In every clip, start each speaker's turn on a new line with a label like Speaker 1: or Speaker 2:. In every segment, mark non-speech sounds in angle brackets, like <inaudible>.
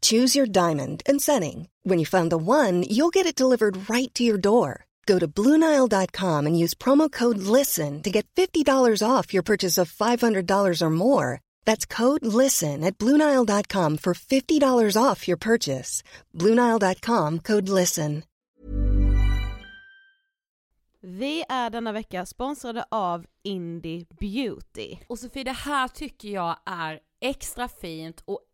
Speaker 1: Choose your diamond and setting. When you find the one, you'll get it delivered right to your door. Go to Bluenile.com and use promo code LISTEN to get $50 off your purchase of $500 or more. That's code LISTEN at Bluenile.com for $50 off your purchase. Bluenile.com code LISTEN.
Speaker 2: Vi är denna vecka sponsrade av Indie Beauty.
Speaker 3: Och Sofie, det här tycker jag är extra fint och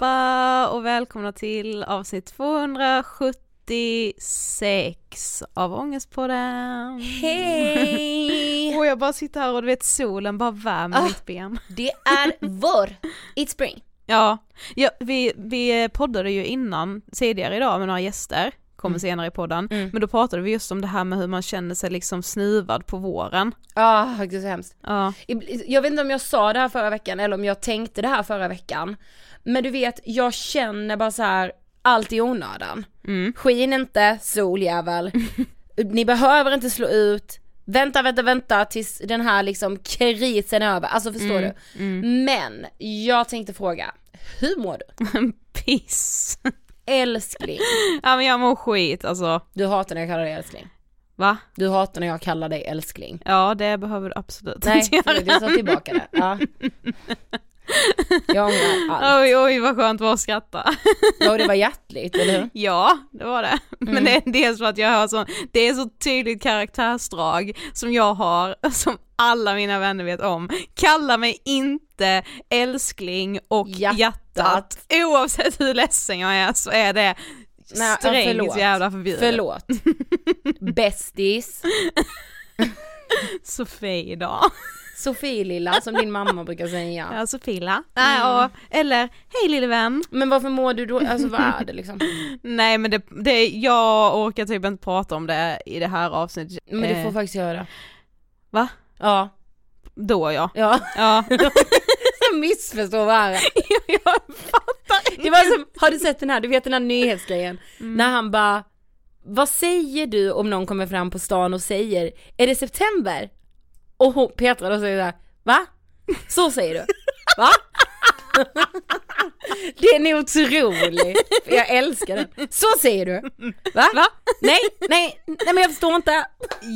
Speaker 2: allihopa och välkomna till avsnitt 276 av Ångestpodden.
Speaker 3: Hej!
Speaker 2: Och jag bara sitter här och du vet solen bara värmer
Speaker 3: Ah.
Speaker 2: mitt ben.
Speaker 3: Det är vår. It's spring.
Speaker 2: Ja, ja vi, vi poddade ju innan, tidigare idag med några gäster, kommer senare i podden,
Speaker 3: Mm.
Speaker 2: men då pratade vi just om det här med hur man känner sig liksom snuvad på våren.
Speaker 3: Ja, oh, det är så hemskt.
Speaker 2: Ja,
Speaker 3: Jag vet inte om jag sa det här förra veckan eller om jag tänkte det här förra veckan. Men du vet, jag känner bara så här allt i onödan.
Speaker 2: mm.
Speaker 3: Skin inte, soljävel. Ni behöver inte slå ut. Vänta, vänta, vänta tills den här liksom krisen är över. Alltså förstår
Speaker 2: Mm,
Speaker 3: du? Men jag tänkte fråga, hur mår du? <laughs>
Speaker 2: piss.
Speaker 3: Älskling.
Speaker 2: Ja men jag mår skit alltså,
Speaker 3: Du hatar när jag kallar dig älskling.
Speaker 2: va?
Speaker 3: Du hatar när jag kallar dig älskling.
Speaker 2: Ja det behöver du absolut
Speaker 3: Nej,
Speaker 2: inte göra.
Speaker 3: förlåt, jag sa tillbaka det. Ja. Jag ångrar allt.
Speaker 2: Oj oj vad skönt det var att skratta.
Speaker 3: Ja, det var hjärtligt, eller hur?
Speaker 2: Ja, det var det. Men
Speaker 3: Mm.
Speaker 2: det är dels för att jag har så, det är så tydligt karaktärsdrag som jag har, som alla mina vänner vet om. Kalla mig inte älskling och
Speaker 3: Hjärtat.
Speaker 2: Hjärtat. Oavsett hur ledsen jag är så är det
Speaker 3: Nej,
Speaker 2: strängt
Speaker 3: förlåt.
Speaker 2: jävla förbjudet.
Speaker 3: Förlåt. <laughs> Bästis.
Speaker 2: Sofie då.
Speaker 3: Sofie lilla som din mamma brukar säga.
Speaker 2: Ja, Sofila. Nej, och, eller hej lille vän.
Speaker 3: Men varför mår du då, alltså vad är det liksom?
Speaker 2: Nej men det, det, jag orkar typ inte prata om det i det här avsnittet.
Speaker 3: Men du får
Speaker 2: Eh,
Speaker 3: faktiskt göra det.
Speaker 2: Va?
Speaker 3: Ja.
Speaker 2: Då ja.
Speaker 3: Ja.
Speaker 2: Ja. <laughs>
Speaker 3: Missförstår varandra. <laughs>
Speaker 2: jag fattar
Speaker 3: Det var som, har du sett den här, du vet den här nyhetsgrejen? När han bara, vad säger du om någon kommer fram på stan och säger, är det september? Och hon, Petra då säger såhär, va? Så säger du? Va? <laughs> Den är otrolig, jag älskar den. Så säger du? Va?
Speaker 2: Va?
Speaker 3: Nej, nej, nej men jag förstår inte.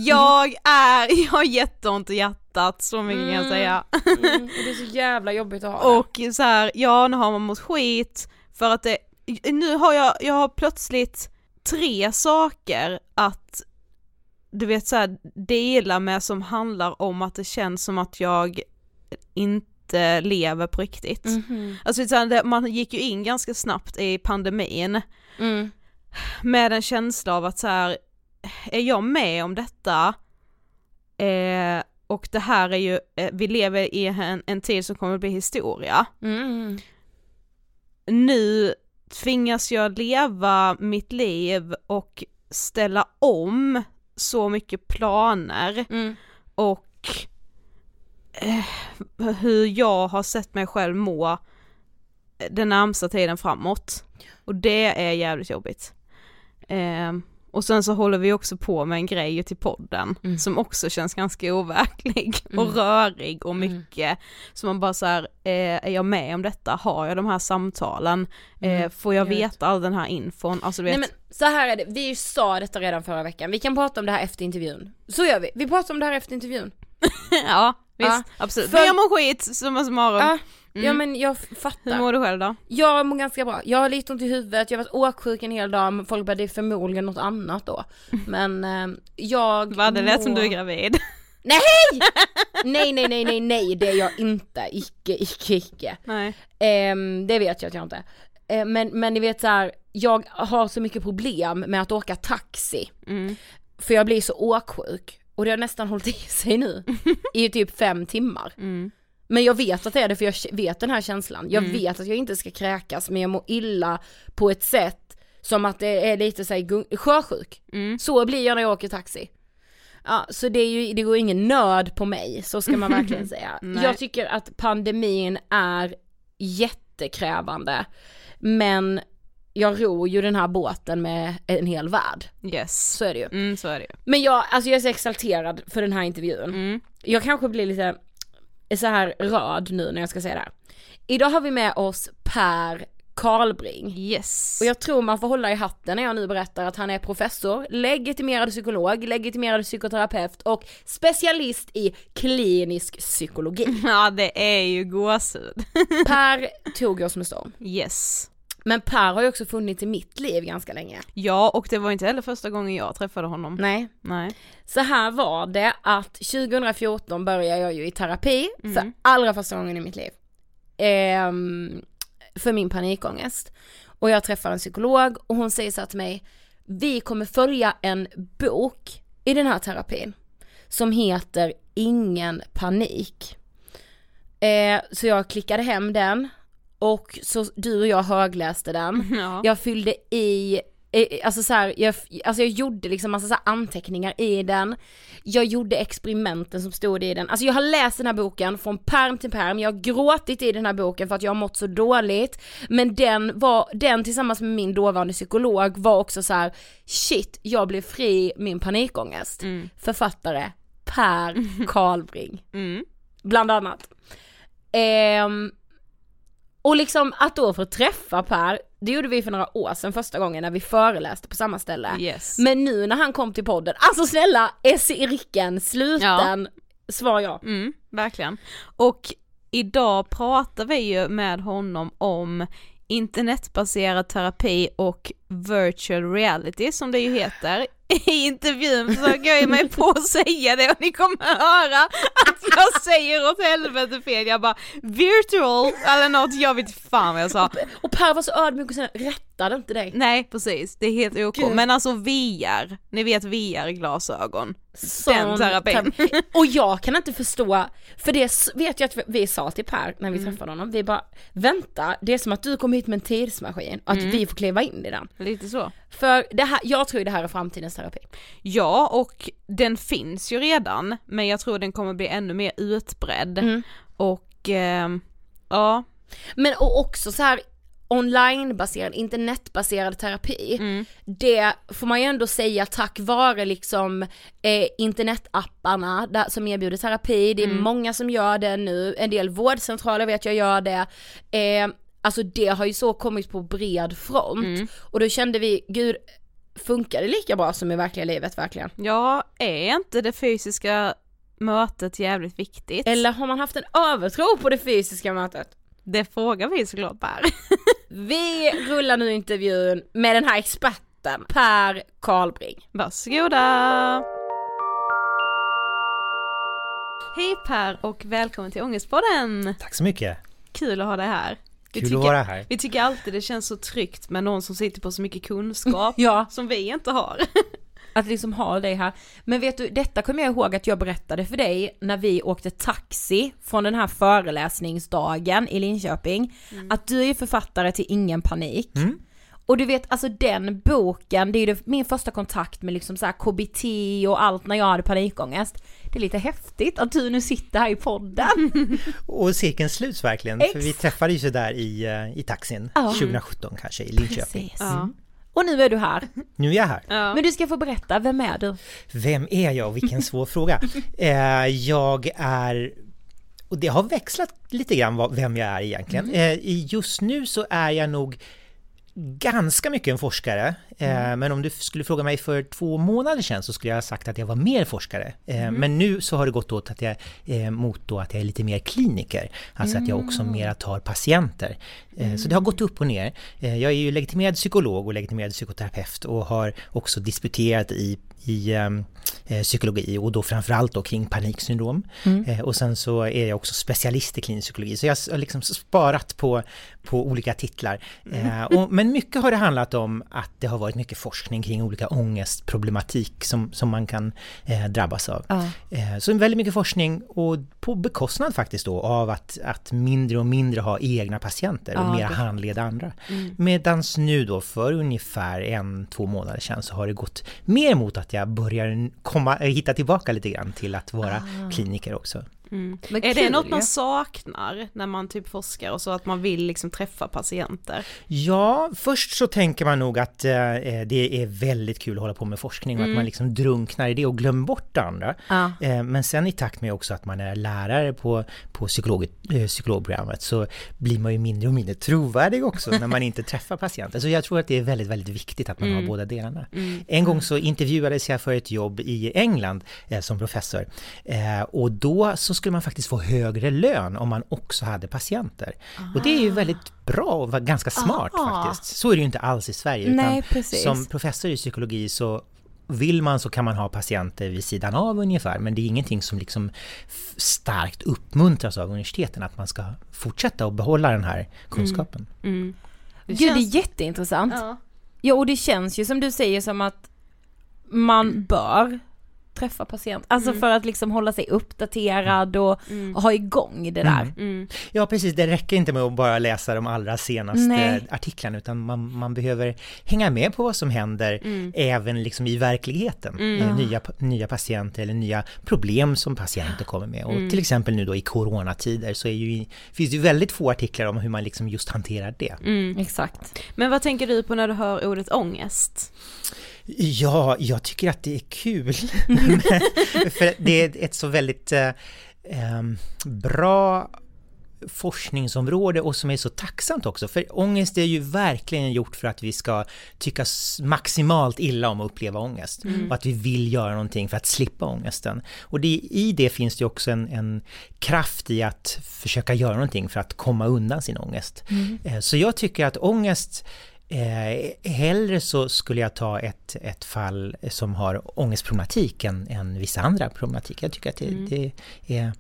Speaker 2: Jag är, jag har jätteont i hjärtat, så mycket kan jag säga.
Speaker 3: Mm, det är så jävla jobbigt att ha det.
Speaker 2: Och så här, ja nu har man mått skit för att det, nu har jag, jag har plötsligt tre saker att du vet så här, dela med som handlar om att det känns som att jag inte lever på riktigt.
Speaker 3: Mhm.
Speaker 2: Alltså så här, det- man gick ju in ganska snabbt i pandemin
Speaker 3: Mm.
Speaker 2: med en känsla av att så här, är jag med om detta? Eh, och det här är ju, eh, vi lever i en, en tid som kommer att bli historia.
Speaker 3: Mm.
Speaker 2: Nu tvingas jag leva mitt liv och ställa om så mycket planer
Speaker 3: Mm.
Speaker 2: och eh, hur jag har sett mig själv må den närmsta tiden framåt. Och det är jävligt jobbigt. Eh, och sen så håller vi också på med en grej till podden
Speaker 3: Mm.
Speaker 2: som också känns ganska overklig
Speaker 3: Mm.
Speaker 2: och rörig och
Speaker 3: Mm.
Speaker 2: mycket. Så man bara så här, eh, är jag med om detta? Har jag de här samtalen? Eh, får jag,
Speaker 3: jag vet.
Speaker 2: veta all den här infon? Alltså vet,
Speaker 3: Nej men så här är det, vi sa detta redan förra veckan, vi kan prata om det här efter intervjun. Så gör vi, vi pratar om det här efter intervjun. <laughs>
Speaker 2: ja visst,
Speaker 3: Ja.
Speaker 2: absolut.
Speaker 3: För-
Speaker 2: Men jag mår skit, summa summarum.
Speaker 3: Ja,
Speaker 2: Mm.
Speaker 3: ja men jag
Speaker 2: Hur
Speaker 3: fattar.
Speaker 2: mår du själv då?
Speaker 3: Jag mår ganska bra, jag har lite ont i huvudet, jag har varit åksjuk en hel dag, men folk bara det är förmodligen något annat då. <laughs> Men eh, jag
Speaker 2: Va, det lät som
Speaker 3: mår-
Speaker 2: du är gravid. <laughs>
Speaker 3: Nej! nej nej nej nej nej det är jag inte, icke icke icke.
Speaker 2: Nej.
Speaker 3: Ehm, det vet jag att jag inte. Ehm, men, men ni vet så här, jag har så mycket problem med att åka taxi.
Speaker 2: Mm.
Speaker 3: För jag blir så åksjuk. Och det har nästan hållit i sig nu. <laughs> I typ fem timmar.
Speaker 2: Mm.
Speaker 3: Men jag vet att det är det för jag vet den här känslan. Jag
Speaker 2: Mm.
Speaker 3: vet att jag inte ska kräkas men jag mår illa på ett sätt som att det är lite såhär sjösjuk.
Speaker 2: Mm.
Speaker 3: Så blir jag när jag åker taxi. Ja, så det är ju, det går ingen nöd på mig, så ska man verkligen <laughs> säga. Jag tycker att pandemin är jättekrävande. Men jag ror ju den här båten med en hel värld.
Speaker 2: Yes.
Speaker 3: Så är det ju.
Speaker 2: Mm, så är det ju.
Speaker 3: Men jag, alltså jag är så exalterad för den här intervjun.
Speaker 2: Mm.
Speaker 3: Jag kanske blir lite så här röd nu när jag ska säga det här. Idag har vi med oss Per Karlbring.
Speaker 2: Yes.
Speaker 3: Och jag tror man får hålla i hatten när jag nu berättar att han är professor, legitimerad psykolog, legitimerad psykoterapeut och specialist i klinisk psykologi. <laughs>
Speaker 2: Ja det är ju gåshud. <laughs>
Speaker 3: Per tog oss med storm.
Speaker 2: Yes.
Speaker 3: Men Per har ju också funnits i mitt liv ganska länge.
Speaker 2: Ja och det var inte heller första gången jag träffade honom.
Speaker 3: Nej.
Speaker 2: Nej.
Speaker 3: Så här var det att 2014 började jag ju i terapi
Speaker 2: Mm.
Speaker 3: för allra första gången i mitt liv. Ehm, för min panikångest. Och jag träffar en psykolog och hon säger så här till mig, vi kommer följa en bok i den här terapin som heter Ingen panik. Eh, så jag klickade hem den och så du och jag högläste den. <laughs>
Speaker 2: Ja.
Speaker 3: Jag fyllde i, eh, alltså så här, jag, alltså jag gjorde liksom massa så anteckningar i den. Jag gjorde experimenten som stod i den. Alltså jag har läst den här boken från perm till perm, jag har gråtit i den här boken för att jag har mått så dåligt. Men den var, den tillsammans med min dåvarande psykolog var också så här: shit, jag blev fri min panikångest. Författare Per <laughs> Karlbring
Speaker 2: Mm.
Speaker 3: bland annat. Ehm, och liksom att då få träffa Per, det gjorde vi för några år sedan första gången när vi föreläste på samma ställe.
Speaker 2: Yes.
Speaker 3: Men nu när han kom till podden, alltså snälla, är cirkeln sluten? Svar ja.
Speaker 2: Mm, verkligen. Och idag pratar vi ju med honom om internetbaserad terapi och virtual reality som det ju heter. I intervjun försöker jag ge mig på att säga det och ni kommer höra att jag säger åt helvete fel. Jag bara virtual eller något, jag vet fan vad jag sa.
Speaker 3: Och Per var så ödmjuk och sen rättade inte dig.
Speaker 2: Nej precis, det är helt OK.
Speaker 3: Gud.
Speaker 2: Men alltså VR, ni vet VR-glasögon.
Speaker 3: Sån
Speaker 2: Den terapin.
Speaker 3: terapi. <laughs> Och jag kan inte förstå, för det vet jag att vi sa till Per när vi träffade honom, vi bara vänta, det är som att du kom hit med en tidsmaskin och att vi får kliva in i den.
Speaker 2: Lite så.
Speaker 3: För det här, jag tror det här är framtidens terapi.
Speaker 2: Ja, och den finns ju redan, men jag tror den kommer bli ännu mer utbredd.
Speaker 3: Mm.
Speaker 2: Och ehm, ja,
Speaker 3: Men och också så här onlinebaserad, internetbaserad terapi,
Speaker 2: Mm.
Speaker 3: det får man ju ändå säga tack vare liksom eh, internetapparna där, som erbjuder terapi, det är
Speaker 2: Mm.
Speaker 3: många som gör det nu, en del vårdcentraler vet jag gör det, eh, alltså det har ju så kommit på bred front
Speaker 2: Mm.
Speaker 3: och då kände vi, gud, funkar det lika bra som i verkliga livet verkligen?
Speaker 2: ja, är inte det fysiska mötet jävligt viktigt?
Speaker 3: Eller har man haft en övertro på det fysiska mötet?
Speaker 2: Det frågar vi såklart Per. <laughs>
Speaker 3: Vi rullar nu intervjun med den här experten, Per Karlbring.
Speaker 2: Varsågoda! Hej Per och välkommen till Ångestpodden!
Speaker 4: Tack så mycket.
Speaker 2: Kul att ha dig här. Vi
Speaker 4: Kul att vara här.
Speaker 2: Vi tycker alltid det känns så tryggt med någon som sitter på så mycket kunskap <laughs>
Speaker 3: Ja.
Speaker 2: som vi inte har.
Speaker 3: Att liksom ha dig här. Men vet du, detta kommer jag ihåg att jag berättade för dig när vi åkte taxi från den här föreläsningsdagen i Linköping. Att du är författare till Ingen panik. Och du vet, alltså den boken, det är ju min första kontakt med liksom så här KBT och allt när jag hade panikångest. Det är lite häftigt att du nu sitter här i podden. <laughs>
Speaker 4: Och cirkeln sluts verkligen, för vi
Speaker 3: Ex-
Speaker 4: träffades ju där i, eh, i taxin, 2017 kanske, i Linköping.
Speaker 3: Precis. Och nu är du här.
Speaker 4: Nu är jag här.
Speaker 2: Ja.
Speaker 3: Men du ska få berätta, vem är du?
Speaker 4: Vem är jag? Vilken svår <laughs> fråga. Eh, jag är och det har växlat lite grann vad- vem jag är egentligen. Eh, i- just nu så är jag nog ganska mycket en forskare. Eh, men om du skulle fråga mig för två månader sedan så skulle jag ha sagt att jag var mer forskare. Eh, Men nu så har det gått åt att jag, eh, mot då att jag är lite mer kliniker. Alltså att jag också mera tar patienter. Eh, Så det har gått upp och ner. Eh, jag är ju legitimerad psykolog och legitimerad psykoterapeut och har också disputerat i i ehm, eh, psykologi och då framförallt då kring paniksyndrom. Eh, och sen så är jag också specialist i klinisk psykologi så jag har liksom sparat på, på olika titlar. Eh, och, men mycket har det handlat om att det har varit mycket forskning kring olika ångestproblematik som, som man kan drabbas av. Eh, så väldigt mycket forskning och på bekostnad faktiskt då av att, att mindre och mindre ha egna patienter och
Speaker 3: Ja,
Speaker 4: mer handleda andra. Medans nu då för ungefär en, två månader sedan så har det gått mer mot att jag börjar komma, hitta tillbaka lite grann till att vara kliniker också.
Speaker 2: Mm.
Speaker 3: Men
Speaker 2: Är det
Speaker 3: kul
Speaker 2: något
Speaker 3: ju.
Speaker 2: man saknar när man typ forskar och så, att man vill liksom träffa patienter?
Speaker 4: Ja, först så tänker man nog att eh, det är väldigt kul att hålla på med forskning och att man liksom drunknar i det och glömmer bort det andra.
Speaker 3: Ja.
Speaker 4: Eh, men sen i takt med också att man är lärare på, på psykolog, eh, psykologprogrammet så blir man ju mindre och mindre trovärdig också när man inte <laughs> träffar patienter. Så jag tror att det är väldigt, väldigt viktigt att man har båda delarna. En gång så intervjuades jag för ett jobb i England eh, som professor eh, och då så skulle man faktiskt få högre lön om man också hade patienter. Och det är ju väldigt bra och var ganska smart
Speaker 3: Ah.
Speaker 4: faktiskt. Så är det ju inte alls i Sverige.
Speaker 3: Nej, precis.
Speaker 4: Som professor i psykologi så vill man så kan man ha patienter vid sidan av ungefär, men det är ingenting som liksom starkt uppmuntras av universiteten att man ska fortsätta och behålla den här kunskapen.
Speaker 2: Mm. Det
Speaker 3: Gud, det är jätteintressant.
Speaker 2: Ja.
Speaker 3: Ja, och det känns ju som du säger som att man bör träffa patient. Alltså för att liksom hålla sig uppdaterad och, och ha igång det där.
Speaker 2: Mm.
Speaker 4: Ja precis, det räcker inte med att bara läsa de allra senaste
Speaker 3: Nej.
Speaker 4: artiklarna utan man, man behöver hänga med på vad som händer även liksom i verkligheten. Eh, Nya, nya patienter eller nya problem som patienter kommer med. Och till exempel nu då i coronatider så är ju, finns det ju väldigt få artiklar om hur man liksom just hanterar det.
Speaker 3: Exakt.
Speaker 2: Men vad tänker du på när du hör ordet ångest?
Speaker 4: Ja, jag tycker att det är kul. <laughs> För det är ett så väldigt eh, em, bra forskningsområde och som är så tacksamt också. För ångest är ju verkligen gjort för att vi ska tycka maximalt illa om att uppleva ångest. Och att vi vill göra någonting för att slippa ångesten. Och det, i det finns det också en, en kraft i att försöka göra någonting för att komma undan sin ångest. Eh, Så jag tycker att ångest Eh, hellre så skulle jag ta ett, ett fall som har ångestproblematik än, än vissa andra problematik. Jag tycker att det, det är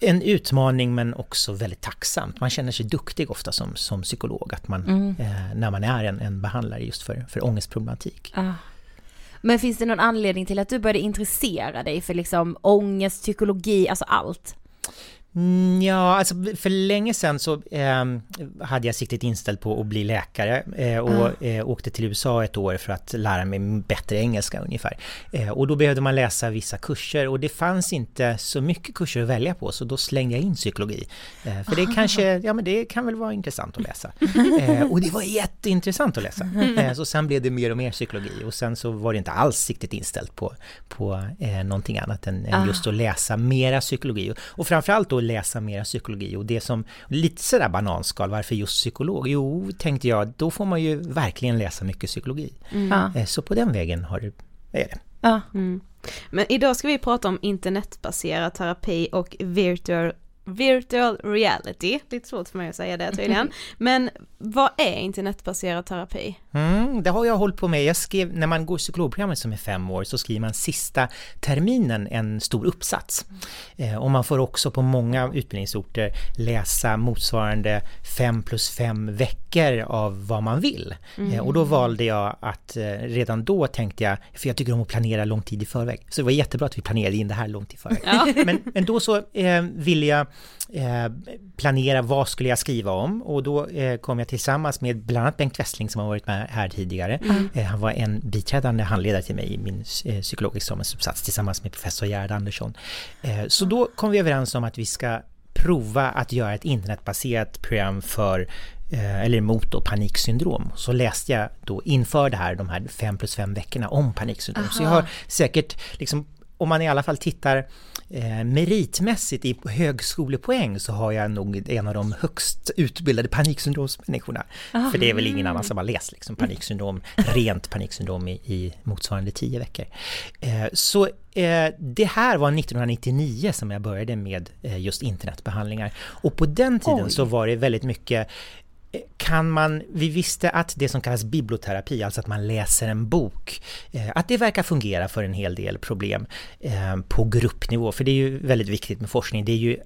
Speaker 4: en utmaning men också väldigt tacksamt. Man känner sig duktig ofta som, som psykolog att man, eh, när man är en, en behandlare just för, för ångestproblematik.
Speaker 3: Ah. Men finns det någon anledning till att du började intressera dig för liksom ångest, psykologi, alltså allt?
Speaker 4: Mm, Ja, alltså för länge sedan så eh, hade jag siktet inställt på att bli läkare eh, och eh, åkte till USA ett år för att lära mig bättre engelska ungefär. Eh, och då behövde man läsa vissa kurser och det fanns inte så mycket kurser att välja på så då slängde jag in psykologi. Eh, för det kanske, ja men det kan väl vara intressant att läsa. <laughs> Eh, och det var jätteintressant att läsa. Så sen blev det mer och mer psykologi och sen så var det inte alls siktet inställt på, på eh, någonting annat än, än just att läsa mera psykologi. Och, och framförallt då läsa mera psykologi och det som, lite sådär bananskal, varför just psykolog? Jo, tänkte jag, då får man ju verkligen läsa mycket psykologi.
Speaker 3: Ja.
Speaker 4: Eh, så på den vägen har det, är det.
Speaker 3: Ja.
Speaker 2: Men idag ska vi prata om internetbaserad terapi och virtual, virtual reality. Lite svårt för mig att säga det tydligen. <laughs> Men vad är internetbaserad terapi?
Speaker 4: Mm, det har jag hållit på med. Jag skrev, när man går psykologprogrammet som är fem år så skriver man sista terminen en stor uppsats. Eh, och man får också på många utbildningsorter läsa motsvarande fem plus fem veckor av vad man vill. Eh, och då valde jag att eh, redan då tänkte jag, för jag tycker om att planera lång tid i förväg. Så det var jättebra att vi planerade in det här långt i förväg. Men, men då så eh, ville jag planera vad skulle jag skriva om och då eh, kom jag tillsammans med bland annat Bengt Westling som har varit med här tidigare. Eh, han var en biträdande handledare till mig i min eh, psykologexamensuppsats tillsammans med professor Gerhard Andersson. Eh, så då kom vi överens om att vi ska prova att göra ett internetbaserat program för eh, eller mot då paniksyndrom. Så läste jag då inför det här, de här fem plus fem veckorna om paniksyndrom. Så jag har säkert, liksom, om man i alla fall tittar eh, meritmässigt i högskolepoäng så har jag nog en av de högst utbildade paniksyndromsmänniskorna. För det är väl ingen annan som har läst liksom, paniksyndrom, rent paniksyndrom i, i motsvarande tio veckor. Eh, så eh, det här var 1999 som jag började med eh, just internetbehandlingar. Och på den tiden
Speaker 3: Oj.
Speaker 4: så var det väldigt mycket kan man, vi visste att det som kallas biblioterapi, alltså att man läser en bok, eh, att det verkar fungera för en hel del problem eh, på gruppnivå, för det är ju väldigt viktigt med forskning. Det är ju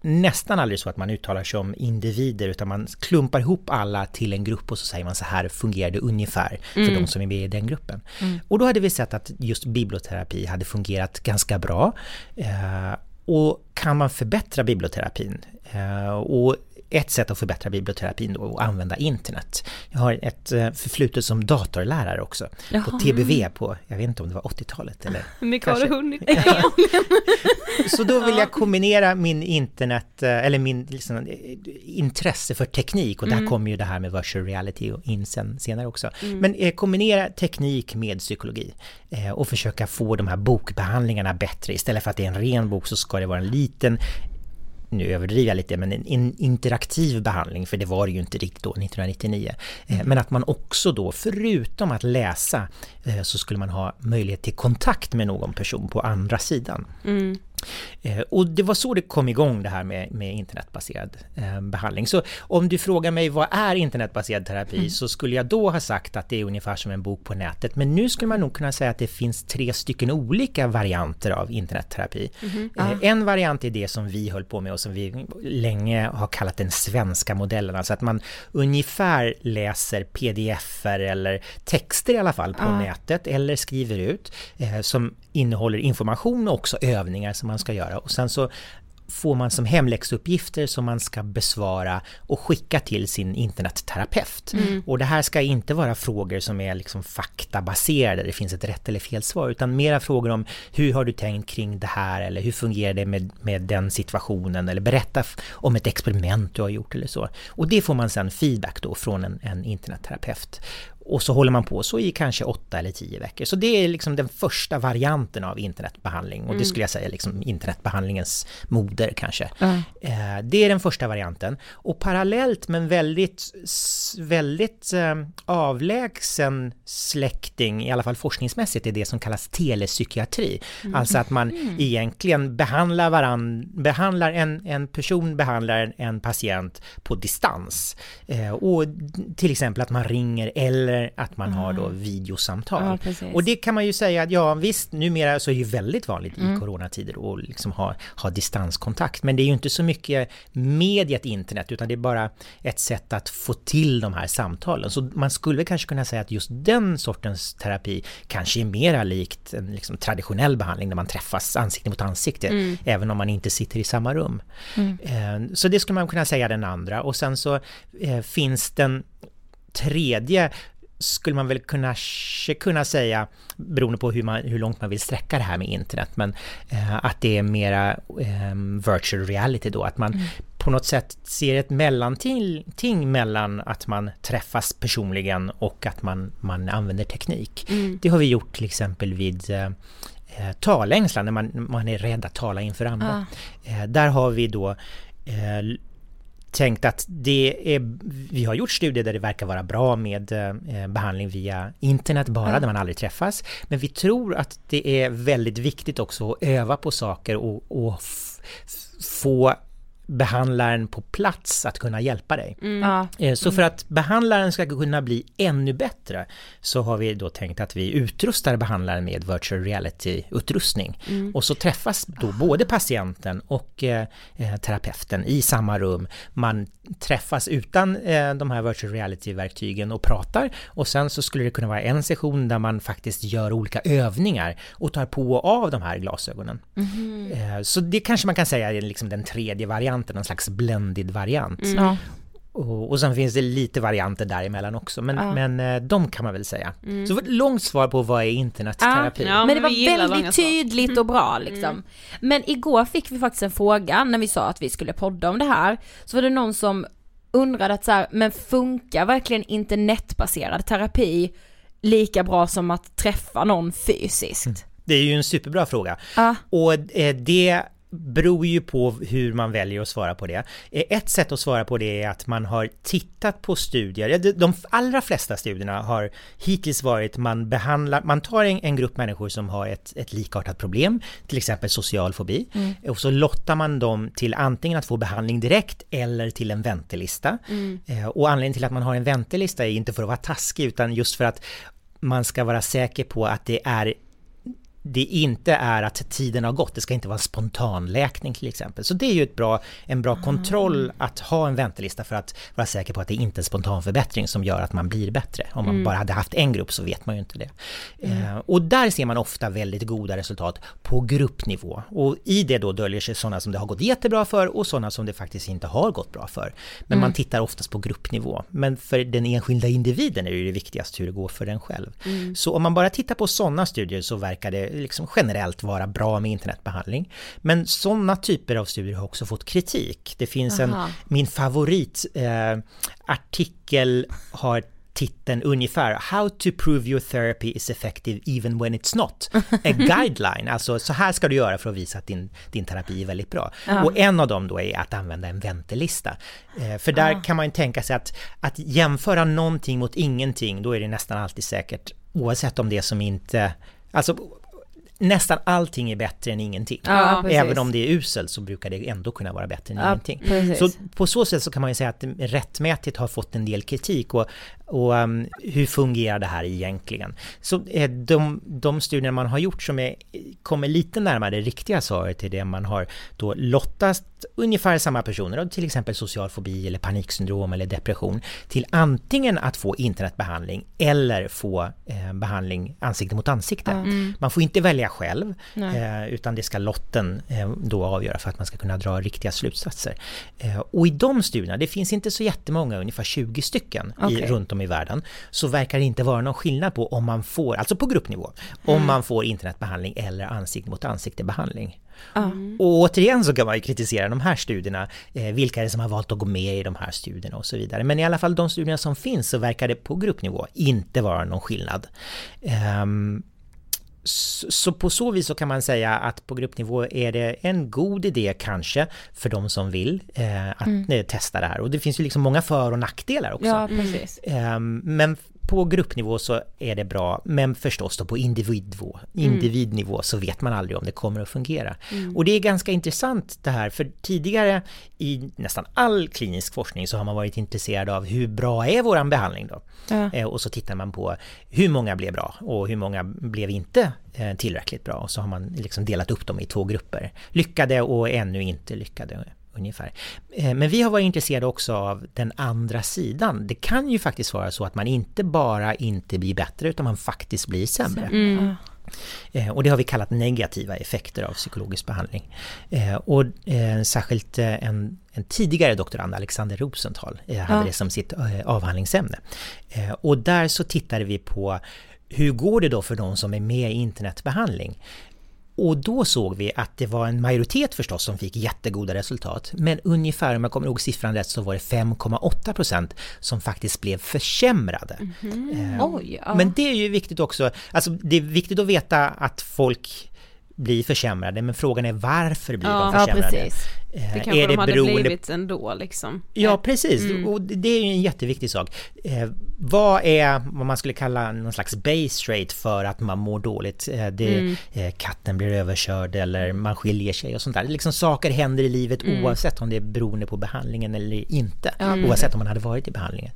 Speaker 4: nästan aldrig så att man uttalar sig om individer utan man klumpar ihop alla till en grupp och så säger man så här fungerar det ungefär för de som är med i den gruppen. Och då hade vi sett att just biblioterapi hade fungerat ganska bra. Eh, och kan man förbättra biblioterapin? Eh, och ett sätt att förbättra biblioterapin då att använda internet. Jag har ett eh, förflutet som datorlärare också. Jaha. På TBV på, jag vet inte om det var 80-talet eller...
Speaker 2: Hur mycket har du hunnit <laughs>
Speaker 4: Så då vill jag kombinera min internet, eh, eller min liksom, intresse för teknik och där mm. kommer ju det här med virtual reality in sen, senare också. Mm. Men eh, kombinera teknik med psykologi eh, och försöka få de här bokbehandlingarna bättre. Istället för att det är en ren bok så ska det vara en liten nu överdriver jag lite, men en interaktiv behandling, för det var det ju inte riktigt då, 1999. Eh, mm. Men att man också då, förutom att läsa, eh, så skulle man ha möjlighet till kontakt med någon person på andra sidan. Mm. Eh, och det var så det kom igång det här med, med internetbaserad eh, behandling. Så om du frågar mig vad är internetbaserad terapi mm. så skulle jag då ha sagt att det är ungefär som en bok på nätet. Men nu skulle man nog kunna säga att det finns tre stycken olika varianter av internetterapi. Mm. Eh, en variant är det som vi höll på med och som vi länge har kallat den svenska modellen. Alltså att man ungefär läser pdf-er eller texter i alla fall på ah. nätet eller skriver ut eh, som innehåller information och också övningar som man ska göra. Och sen så får man som hemläxuppgifter som man ska besvara och skicka till sin internetterapeut. Mm. Och det här ska inte vara frågor som är liksom faktabaserade, det finns ett rätt eller fel svar, utan mera frågor om hur har du tänkt kring det här eller hur fungerar det med, med den situationen eller berätta om ett experiment du har gjort eller så. Och det får man sen feedback då från en, en internetterapeut. Och så håller man på så i kanske åtta eller tio veckor. Så det är liksom den första varianten av internetbehandling. Och det mm. skulle jag säga liksom internetbehandlingens moder kanske. Mm. Det är den första varianten. Och parallellt men väldigt, väldigt eh, avlägsen släkting, i alla fall forskningsmässigt, är det som kallas telepsykiatri. Mm. Alltså att man mm. egentligen behandlar varann, behandlar en, en person behandlar en patient på distans. Eh, och till exempel att man ringer eller eller att man mm. har då mm. videosamtal. Ja, och det kan man ju säga att ja visst, numera så är det ju väldigt vanligt mm. i coronatider att liksom ha, ha distanskontakt. Men det är ju inte så mycket mediet internet utan det är bara ett sätt att få till de här samtalen. Så man skulle kanske kunna säga att just den sortens terapi kanske är mera likt en liksom traditionell behandling där man träffas ansikte mot ansikte, mm. även om man inte sitter i samma rum. Mm. Eh, så det skulle man kunna säga den andra. Och sen så eh, finns den tredje skulle man väl kunna, kunna säga, beroende på hur, man, hur långt man vill sträcka det här med internet, men eh, att det är mera eh, virtual reality då, att man mm. på något sätt ser ett mellanting mellan att man träffas personligen och att man, man använder teknik. Mm. Det har vi gjort till exempel vid eh, eh talängslan, när man, man är rädd att tala inför andra. Ah. Eh, där har vi då eh, tänkt att det är, vi har gjort studier där det verkar vara bra med eh, behandling via internet bara, mm. där man aldrig träffas. Men vi tror att det är väldigt viktigt också att öva på saker och, och få behandlaren på plats att kunna hjälpa dig. Mm. Eh, så för att behandlaren ska kunna bli ännu bättre så har vi då tänkt att vi utrustar behandlaren med virtual reality-utrustning. Mm. Och så träffas då både patienten och eh, eh, terapeuten i samma rum. Man träffas utan eh, de här virtual reality-verktygen och pratar och sen så skulle det kunna vara en session där man faktiskt gör olika övningar och tar på och av de här glasögonen. Mm. Eh, så det kanske man kan säga är liksom den tredje varianten någon slags blended variant. Mm. Ja. Och, och sen finns det lite varianter däremellan också, men, ja. men eh, de kan man väl säga. Mm. Så ett långt svar på vad är internetterapi?
Speaker 3: Ja, men det var väldigt tydligt och bra mm. liksom. Mm. Men igår fick vi faktiskt en fråga när vi sa att vi skulle podda om det här, så var det någon som undrade att så här, men funkar verkligen internetbaserad terapi lika bra som att träffa någon fysiskt? Mm.
Speaker 4: Det är ju en superbra fråga. Ah. Och eh, det beror ju på hur man väljer att svara på det. Eh, ett sätt att svara på det är att man har tittat på studier. De allra flesta studierna har hittills varit man behandlar, man tar en, en grupp människor som har ett, ett likartat problem, till exempel social fobi, mm. och så lottar man dem till antingen att få behandling direkt eller till en väntelista. Mm. Eh, och anledningen till att man har en väntelista är inte för att vara taskig utan just för att man ska vara säker på att det är det inte är att tiden har gått, det ska inte vara spontanläkning till exempel. Så det är ju ett bra, en bra kontroll att ha en väntelista för att vara säker på att det inte är en spontan förbättring som gör att man blir bättre. Om man bara hade haft en grupp så vet man ju inte det. Eh, och där ser man ofta väldigt goda resultat på gruppnivå. Och i det då döljer sig sådana som det har gått jättebra för och sådana som det faktiskt inte har gått bra för. Men man tittar oftast på gruppnivå. Men för den enskilda individen är det ju det viktigaste hur det går för den själv. Så om man bara tittar på sådana studier så verkar det liksom generellt vara bra med internetbehandling. Men sådana typer av studier har också fått kritik. Det finns en,
Speaker 3: Aha.
Speaker 4: min favorit eh, artikel har titeln ungefär How to prove your therapy is effective even when it's not. A <laughs> guideline, alltså så här ska du göra för att visa att din, din terapi är väldigt bra. Och en av dem då är att använda en väntelista. Eh, för där kan man ju tänka sig att, att jämföra någonting mot ingenting, då är det nästan alltid säkert, oavsett om det som inte, alltså nästan allting är bättre än ingenting.
Speaker 3: Ja.
Speaker 4: Även om det är uselt så brukar det ändå kunna vara bättre än
Speaker 3: Ja,
Speaker 4: ingenting.
Speaker 3: precis.
Speaker 4: Så på så sätt så kan man ju säga att rättmätigt har fått en del kritik och, och um, hur fungerar det här egentligen? Så eh, de, de studier man har gjort som är, kommer lite närmare det riktiga svaret till det man har då lottat ungefär samma personer, till exempel social fobi eller paniksyndrom eller depression, till antingen att få internetbehandling eller få eh, behandling ansikte mot ansikte. Man får inte välja själv, eh, utan det ska lotten eh, då avgöra för att man ska kunna dra riktiga slutsatser. Eh, och i de studierna, det finns inte så jättemånga, ungefär 20 stycken i,
Speaker 3: Okej.
Speaker 4: runt om i världen, så verkar det inte vara någon skillnad på om man får, alltså på gruppnivå, om man får internetbehandling eller ansikte mot ansikte-behandling. Och återigen så kan man ju kritisera de här studierna, eh, vilka är det som har valt att gå med i de här studierna och så vidare. Men i alla fall de studierna som finns så verkar det på gruppnivå inte vara någon skillnad. Ehm, så på så vis så kan man säga att på gruppnivå är det en god idé kanske för de som vill eh, att eh, testa det här. Och det finns ju liksom många för och nackdelar också.
Speaker 3: Ja, precis.
Speaker 4: Ehm, Men på gruppnivå så är det bra, men förstås då på individnivå, individnivå så vet man aldrig om det kommer att fungera. Och det är ganska intressant det här, för tidigare i nästan all klinisk forskning så har man varit intresserad av hur bra är våran behandling då?
Speaker 3: Ja.
Speaker 4: Eh, Och så tittar man på hur många blev bra och hur många blev inte eh, tillräckligt bra och så har man liksom delat upp dem i två grupper. Lyckade och ännu inte lyckade ungefär. Eh, Men vi har varit intresserade också av den andra sidan. Det kan ju faktiskt vara så att man inte bara inte blir bättre utan man faktiskt blir sämre. Eh, Och det har vi kallat negativa effekter av psykologisk behandling. Eh, Och särskilt en, en tidigare doktorand, Alexander Rosenthal, hade
Speaker 3: Ja.
Speaker 4: det som sitt avhandlingsämne. Och där så tittade vi på hur går det då för de som är med i internetbehandling? Och då såg vi att det var en majoritet förstås som fick jättegoda resultat. Men ungefär, om jag kommer ihåg siffran rätt, så var det 5,8 procent som faktiskt blev försämrade. Eh,
Speaker 3: Oj, ja.
Speaker 4: Men det är ju viktigt också, alltså det är viktigt att veta att folk blir försämrade, men frågan är varför blir
Speaker 2: Ja,
Speaker 4: de
Speaker 3: ja,
Speaker 4: försämrade?
Speaker 3: precis.
Speaker 4: Eh,
Speaker 2: Det kanske
Speaker 4: är
Speaker 2: de hade
Speaker 4: beroende
Speaker 2: blivit ändå liksom.
Speaker 4: Ja, precis. Och det- det är ju en jätteviktig sak. Eh, vad är vad man skulle kalla någon slags base rate för att man mår dåligt? Eh, det, eh, katten blir överkörd eller man skiljer sig och sånt där. Liksom saker händer i livet oavsett om det är beroende på behandlingen eller inte. Oavsett om man hade varit i behandlingen.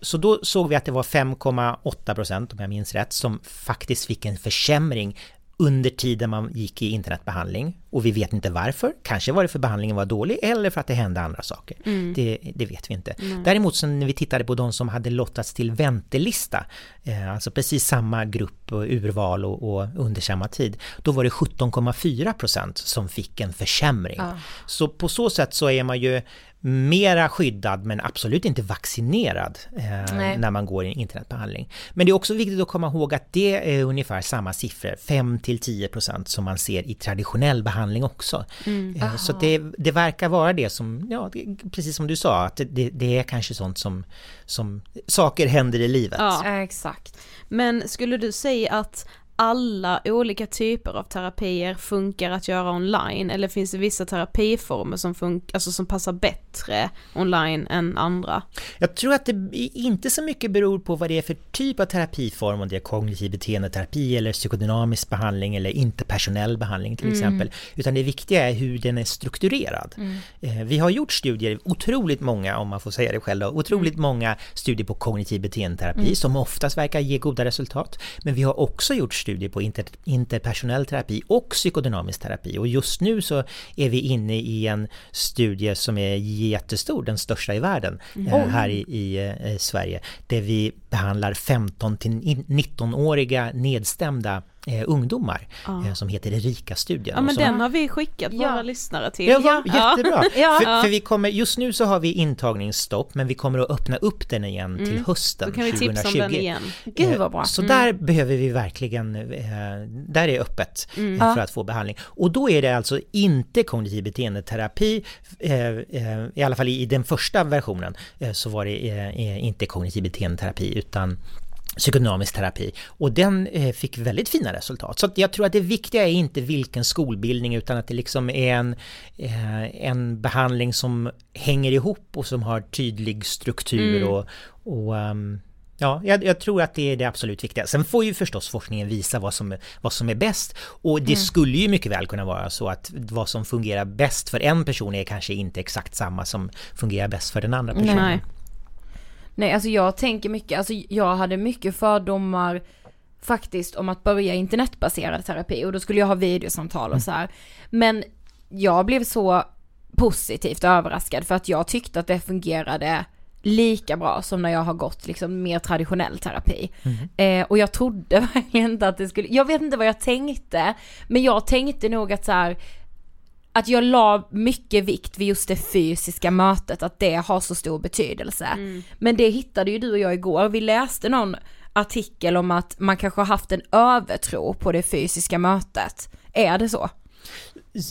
Speaker 4: Så då såg vi att det var 5,8 procent, om jag minns rätt, som faktiskt fick en försämring under tiden man gick i internetbehandling och vi vet inte varför. Kanske var det för behandlingen var dålig eller för att det hände andra saker. Det, det vet vi inte. Däremot så när vi tittade på de som hade lottats till väntelista, eh, alltså precis samma grupp och urval och, och under samma tid, då var det 17,4 procent som fick en försämring. Så på så sätt så är man ju mera skyddad men absolut inte vaccinerad eh, när man går i internetbehandling. Men det är också viktigt att komma ihåg att det är ungefär samma siffror, 5-10% som man ser i traditionell behandling också. Eh, så det, det verkar vara det som, ja, det, precis som du sa, att det, det är kanske sånt som, som saker händer i livet.
Speaker 3: Ja, exakt.
Speaker 2: Men skulle du säga att alla olika typer av terapier funkar att göra online eller finns det vissa terapiformer som, fun- alltså som passar bättre online än andra?
Speaker 4: Jag tror att det inte så mycket beror på vad det är för typ av terapiform, om det är kognitiv beteendeterapi eller psykodynamisk behandling eller interpersonell behandling till exempel. Utan det viktiga är hur den är strukturerad. Eh, Vi har gjort studier, otroligt många om man får säga det själv då, otroligt många studier på kognitiv beteendeterapi som oftast verkar ge goda resultat. Men vi har också gjort studier på inter, interpersonell terapi och psykodynamisk terapi. Och just nu så är vi inne i en studie som är jättestor, den största i världen, mm. här i, i eh, Sverige, där vi behandlar 15 till 19-åriga nedstämda eh, ungdomar ja. eh, som heter Erika-studien.
Speaker 2: Ja men
Speaker 4: som,
Speaker 2: den har vi skickat ja. våra lyssnare till.
Speaker 4: Ja, ja. jättebra! <laughs> ja. För, för, vi kommer, just nu så har vi intagningsstopp men vi kommer att öppna upp den igen mm. till hösten 2020. Då kan vi 2020. tipsa om den igen.
Speaker 2: Gud vad bra!
Speaker 4: Så mm. där behöver vi verkligen, eh, där är öppet mm. för att få behandling. Och då är det alltså inte kognitiv beteendeterapi, eh, eh, i alla fall i den första versionen så var det inte kognitiv beteendeterapi utan psykodynamisk terapi och den eh, fick väldigt fina resultat. Så jag tror att det viktiga är inte vilken skolbildning utan att det liksom är en, eh, en behandling som hänger ihop och som har tydlig struktur mm. och, och um, Ja, jag, jag, tror att det är det absolut viktiga. Sen får ju förstås forskningen visa vad som, vad som är bäst. Och det mm. skulle ju mycket väl kunna vara så att vad som fungerar bäst för en person är kanske inte exakt samma som fungerar bäst för den andra personen. Nej.
Speaker 3: Nej alltså jag tänker mycket, alltså jag hade mycket fördomar faktiskt om att börja internetbaserad terapi och då skulle jag ha videosamtal och så här. Men jag blev så positivt överraskad för att jag tyckte att det fungerade lika bra som när jag har gått liksom mer traditionell terapi. Mm. Eh, och jag trodde <laughs> verkligen inte att det skulle, jag vet inte vad jag tänkte, men jag tänkte nog att så här, att jag la mycket vikt vid just det fysiska mötet, att det har så stor betydelse. Mm. Men det hittade ju du och jag igår, vi läste någon artikel om att man kanske har haft en övertro på det fysiska mötet. Är det så?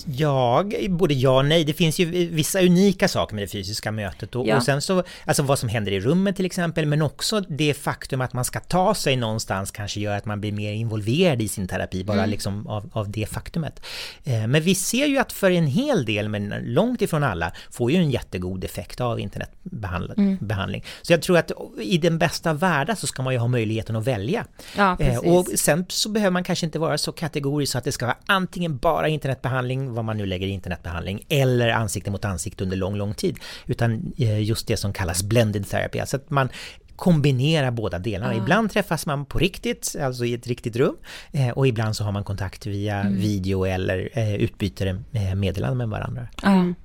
Speaker 4: Ja, både ja och nej. Det finns ju vissa unika saker med det fysiska mötet och, ja. och, sen så, alltså vad som händer i rummet till exempel, men också det faktum att man ska ta sig någonstans kanske gör att man blir mer involverad i sin terapi, bara mm. liksom av, av det faktumet. Eh, men vi ser ju att för en hel del, men långt ifrån alla, får ju en jättegod effekt av internetbehandling. Mm. Så jag tror att i den bästa världen så ska man ju ha möjligheten att välja. Ja, eh, och sen så behöver man kanske inte vara så kategorisk så att det ska vara antingen bara internetbehandling behandling, vad man nu lägger i internetbehandling, eller ansikte mot ansikte under lång, lång tid. Utan eh, just det som kallas blended therapy, alltså att man kombinerar båda delarna. Ah. Ibland träffas man på riktigt, alltså i ett riktigt rum, eh, och ibland så har man kontakt via mm. video eller eh, utbyter meddelanden med varandra.
Speaker 2: Mm.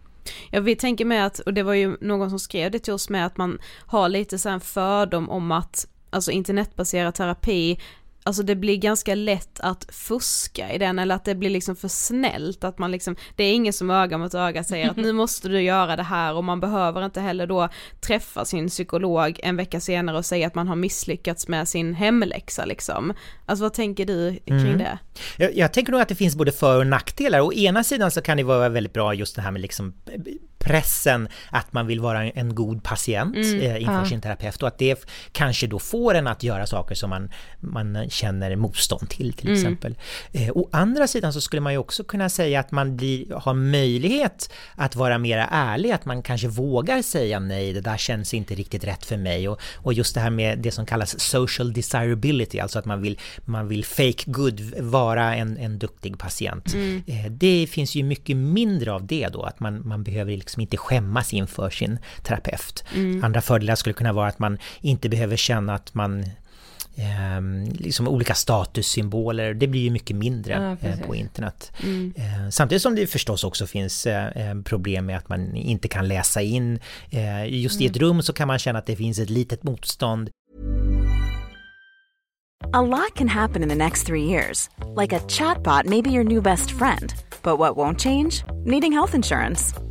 Speaker 2: Ja vi tänker med att, och det var ju någon som skrev det till oss med att man har lite så en fördom om att alltså internetbaserad terapi alltså det blir ganska lätt att fuska i den eller att det blir liksom för snällt att man liksom, det är ingen som öga mot öga säger att nu <laughs> måste du göra det här och man behöver inte heller då träffa sin psykolog en vecka senare och säga att man har misslyckats med sin hemläxa liksom. Alltså vad tänker du kring mm. det?
Speaker 4: Jag, jag, tänker nog att det finns både för och nackdelar. Å ena sidan så kan det vara väldigt bra just det här med liksom pressen att man vill vara en god patient mm, eh, inför ja. sin terapeut och att det kanske då får en att göra saker som man, man känner motstånd till till mm. exempel. Eh, å andra sidan så skulle man ju också kunna säga att man blir, har möjlighet att vara mera ärlig, att man kanske vågar säga nej, det där känns inte riktigt rätt för mig och, och just det här med det som kallas social desirability, alltså att man vill, man vill fake good, vara en, en duktig patient. Mm. Eh, det finns ju mycket mindre av det då, att man, man behöver liksom liksom inte skämmas inför sin terapeut. Mm. Andra fördelar skulle kunna vara att man inte behöver känna att man eh, liksom olika statussymboler, det blir ju mycket mindre ja, eh, på internet. Mm. Eh, samtidigt som det förstås också finns eh, eh, problem med att man inte kan läsa in. Eh, just mm. i ett mm. rum så kan man känna att det finns ett litet motstånd.
Speaker 5: A lot can happen in the next three years. Like a chatbot may be your new best friend. But what won't change? Needing health insurance.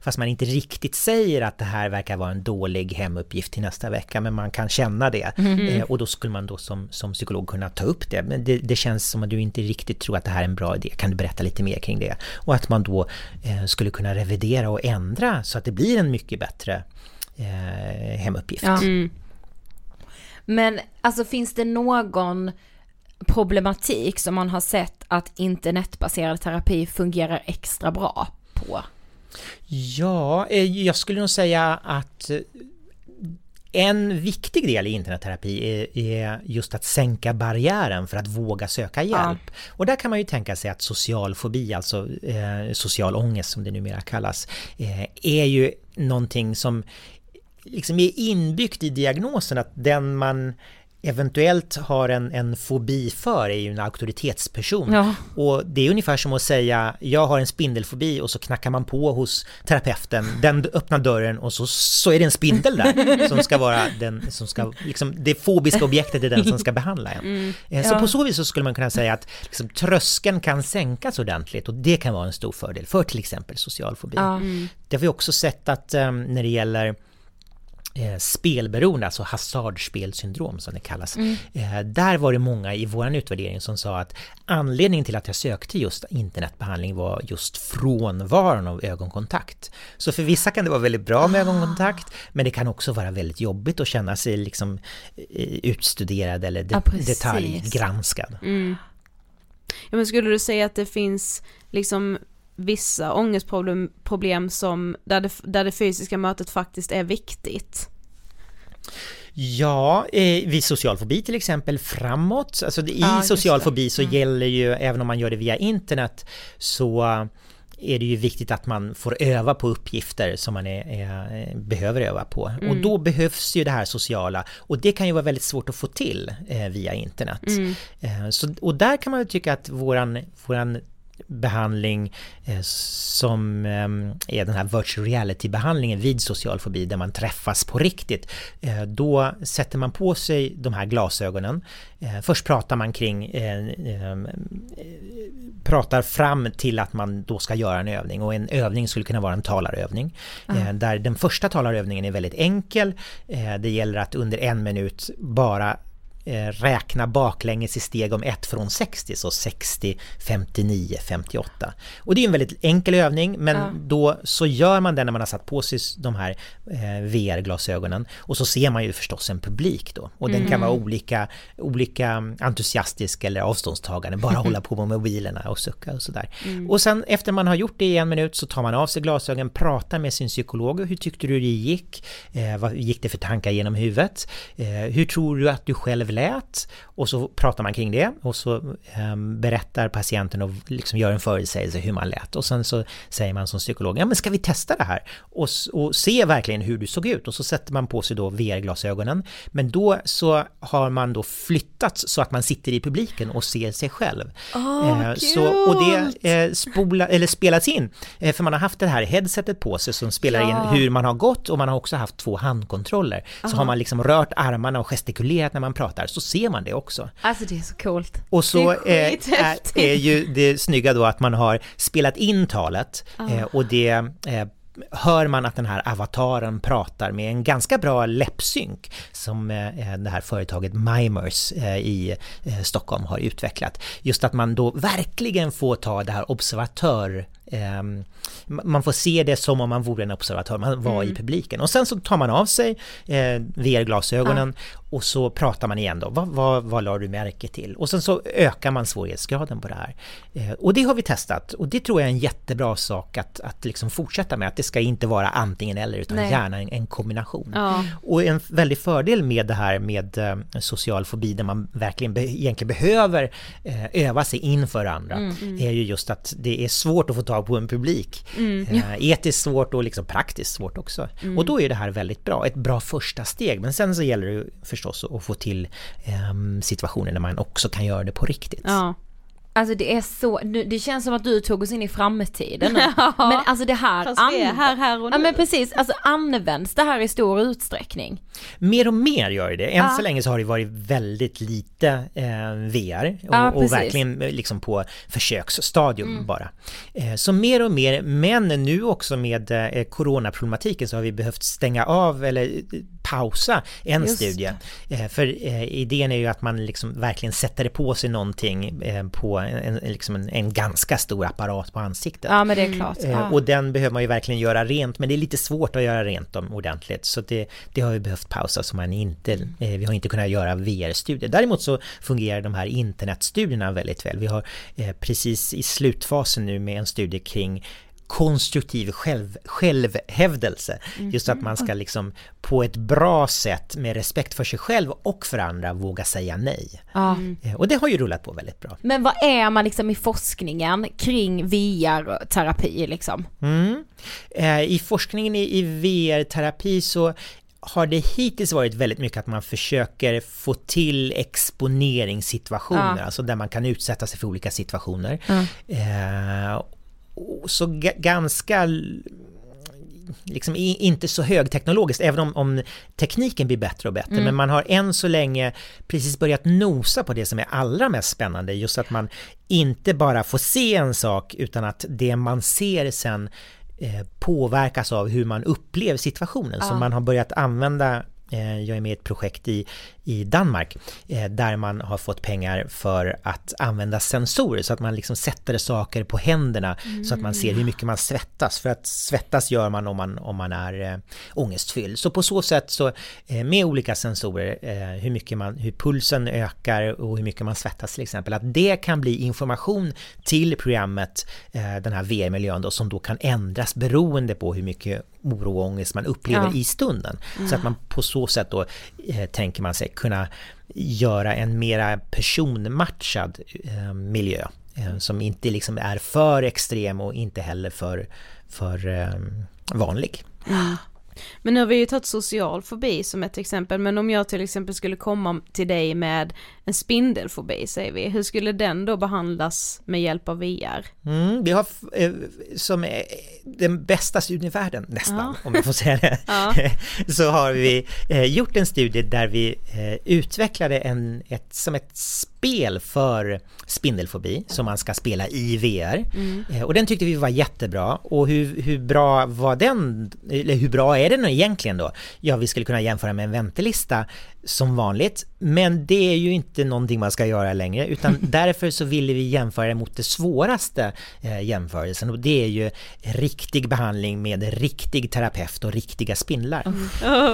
Speaker 4: Fast man inte riktigt säger att det här verkar vara en dålig hemuppgift till nästa vecka, men man kan känna det.
Speaker 3: Mm.
Speaker 4: Eh, och då skulle man då som, som psykolog kunna ta upp det. Men det, det känns som att du inte riktigt tror att det här är en bra idé. Kan du berätta lite mer kring det? Och att man då eh, skulle kunna revidera och ändra så att det blir en mycket bättre eh, hemuppgift.
Speaker 3: Ja. Men alltså finns det någon problematik som man har sett att internetbaserad terapi fungerar extra bra på?
Speaker 4: Ja, eh, jag skulle nog säga att eh, en viktig del i internetterapi är, är just att sänka barriären för att våga söka hjälp. Och där kan man ju tänka sig att social fobi, alltså eh, social ångest som det numera kallas, eh, är ju någonting som liksom är inbyggt i diagnosen att den man eventuellt har en, en fobi för är ju en auktoritetsperson.
Speaker 3: Ja.
Speaker 4: Och det är ungefär som att säga jag har en spindelfobi och så knackar man på hos terapeuten, den öppnar dörren och så, så är det en spindel där <laughs> som ska vara den som ska, liksom, det fobiska objektet är den som ska behandla en. Eh, Så
Speaker 3: Ja.
Speaker 4: på så vis så skulle man kunna säga att liksom, tröskeln kan sänkas ordentligt och det kan vara en stor fördel för till exempel social fobi.
Speaker 3: Ja.
Speaker 4: Det har vi också sett att eh, när det gäller eh, spelberoende, alltså hasardspelsyndrom som det kallas. Eh, där var det många i vår utvärdering som sa att anledningen till att jag sökte just internetbehandling var just frånvaron av ögonkontakt. Så för vissa kan det vara väldigt bra med ögonkontakt, men det kan också vara väldigt jobbigt att känna sig liksom eh, utstuderad eller de-
Speaker 3: Ja,
Speaker 4: detaljgranskad.
Speaker 2: Ja, men skulle du säga att det finns liksom vissa ångestproblem problem som, där det, där det fysiska mötet faktiskt är viktigt?
Speaker 4: Ja, eh, vid social fobi till exempel framåt, alltså det- i
Speaker 2: just
Speaker 4: social fobi så gäller ju, även om man gör det via internet, så är det ju viktigt att man får öva på uppgifter som man är, är, behöver öva på. Och då behövs ju det här sociala och det kan ju vara väldigt svårt att få till eh, via internet. Eh, så, och där kan man ju tycka att våran, våran behandling eh, som eh, är den här virtual reality-behandlingen vid social fobi där man träffas på riktigt. Eh, då sätter man på sig de här glasögonen. Eh, först pratar man kring eh, eh, pratar fram till att man då ska göra en övning och en övning skulle kunna vara en talarövning. Eh, där den första talarövningen är väldigt enkel. Det gäller att under en minut bara räkna baklänges i steg om 1 från 60, så 60, 59, 58. Och det är en väldigt enkel övning, men
Speaker 3: Ja.
Speaker 4: då så gör man den när man har satt på sig de här eh, VR-glasögonen och så ser man ju förstås en publik då. Och den kan vara olika, olika entusiastisk eller avståndstagande, bara hålla på med mobilerna och sucka och sådär. Och sen efter man har gjort det i en minut så tar man av sig glasögonen, pratar med sin psykolog. Hur tyckte du det gick? Eh, vad gick det för tankar genom huvudet? Eh, hur tror du att du själv lät? Och så pratar man kring det och så ehm, berättar patienten och liksom gör en förutsägelse hur man lät. Och sen så säger man som psykolog, ja men ska vi testa det här? Och, och se verkligen hur du såg ut. Och så sätter man på sig då VR-glasögonen. Men då så har man då flyttats så att man sitter i publiken och ser sig själv. Eh, så, och det eh, spola, eller spelas in, eh, för man har haft det här headsetet på sig som spelar
Speaker 3: Ja.
Speaker 4: in hur man har gått och man har också haft två handkontroller. Så har man liksom rört armarna och gestikulerat när man pratar så ser man det också.
Speaker 3: Alltså det är så coolt.
Speaker 4: Och så
Speaker 3: Det är
Speaker 4: eh, är, är ju det snygga då att man har spelat in talet eh, och det eh, hör man att den här avataren pratar med en ganska bra läppsynk som eh, det här företaget Mimers eh, i eh, Stockholm har utvecklat. Just att man då verkligen får ta det här observatör man får se det som om man vore en observatör, man var i publiken. Och sen så tar man av sig eh, VR-glasögonen och så pratar man igen då. Vad, vad, vad la du märke till? Och sen så ökar man svårighetsgraden på det här. Eh, och det har vi testat och det tror jag är en jättebra sak att, att liksom fortsätta med. Att det ska inte vara antingen eller utan
Speaker 3: Nej.
Speaker 4: gärna en, en kombination.
Speaker 2: Ja.
Speaker 4: Och en väldig fördel med det här med eh, social fobi där man verkligen be- egentligen behöver eh, öva sig inför andra är ju just att det är svårt att få tag ha på en publik.
Speaker 3: Mm.
Speaker 4: Eh, etiskt svårt och liksom praktiskt svårt också. Och då är det här väldigt bra, ett bra första steg. Men sen så gäller det förstås att få till eh, situationer där man också kan göra det på riktigt.
Speaker 2: Ja.
Speaker 3: Alltså det är så, nu- det känns som att du tog oss in i framtiden nu. <laughs> Men alltså det här,
Speaker 2: Fast är här, här och
Speaker 3: Ja
Speaker 2: nu.
Speaker 3: men precis, alltså används det här i stor utsträckning?
Speaker 4: Mer och mer gör det. Än
Speaker 3: Ja.
Speaker 4: så länge så har det varit väldigt lite eh, VR och,
Speaker 3: Ja,
Speaker 4: och verkligen eh, liksom på försöksstadium
Speaker 3: Mm.
Speaker 4: bara. Eh, så mer och mer, men nu också med eh, coronaproblematiken så har vi behövt stänga av eller eh, pausa en
Speaker 3: Just
Speaker 4: studie. Eh, för eh, idén är ju att man liksom verkligen sätter på sig någonting eh, på en, liksom en, en ganska stor apparat på ansiktet.
Speaker 3: Ja men det är klart.
Speaker 4: Eh,
Speaker 3: Ja.
Speaker 4: Och den behöver man ju verkligen göra rent, men det är lite svårt att göra rent dem ordentligt. Så det, det har vi behövt pausa så man inte, vi har inte kunnat göra VR-studier. Däremot så fungerar de här internetstudierna väldigt väl. Vi har precis i slutfasen nu med en studie kring konstruktiv själv, självhävdelse. Just att man ska liksom på ett bra sätt med respekt för sig själv och för andra våga säga nej. Eh, Och det har ju rullat på väldigt bra.
Speaker 3: Men vad är man liksom i forskningen kring VR-terapi liksom?
Speaker 4: Mm. Eh, I forskningen i, VR-terapi så har det hittills varit väldigt mycket att man försöker få till exponeringssituationer,
Speaker 3: Ja.
Speaker 4: alltså där man kan utsätta sig för olika situationer.
Speaker 3: Ja.
Speaker 4: Eh, så ga- ganska liksom inte så högteknologiskt, även om, om tekniken blir bättre och bättre.
Speaker 3: Mm.
Speaker 4: Men man har än så länge precis börjat nosa på det som är allra mest spännande, just att man inte bara får se en sak, utan att det man ser sen eh, påverkas av hur man upplever situationen. Så
Speaker 3: Ja.
Speaker 4: man har börjat använda Eh, jag är med i ett projekt i, i Danmark eh, där man har fått pengar för att använda sensorer så att man liksom sätter saker på händerna så att man ser hur mycket man svettas. För att svettas gör man om man, om man är eh, ångestfylld. Så på så sätt så med olika sensorer, hur mycket man, hur pulsen ökar och hur mycket man svettas till exempel, att det kan bli information till programmet, den här VR-miljön då, som då kan ändras beroende på hur mycket oro och ångest man upplever
Speaker 3: Ja.
Speaker 4: i stunden. Så att man på så sätt då eh, tänker man sig kunna göra en mera personmatchad eh, miljö eh, som inte liksom är för extrem och inte heller för, för eh, vanlig.
Speaker 2: Men nu har vi ju tagit social fobi som ett exempel, men om jag till exempel skulle komma till dig med en spindelfobi säger vi, hur skulle den då behandlas med hjälp av VR?
Speaker 4: Mm, vi har eh, som är den bästa studien i världen nästan,
Speaker 2: Ja.
Speaker 4: om jag får säga det. <laughs>
Speaker 2: Ja. <laughs>
Speaker 4: Så har vi eh, gjort en studie där vi eh, utvecklade en, ett, som ett spel för spindelfobi som man ska spela i VR. Eh, och den tyckte vi var jättebra. Och hur, hur bra var den, eller hur bra är den egentligen då? Ja, vi skulle kunna jämföra med en väntelista som vanligt, men det är ju inte någonting man ska göra längre, utan <laughs> därför så ville vi jämföra det mot det svåraste eh, jämförelsen och det är ju riktig behandling med riktig terapeut och riktiga spindlar.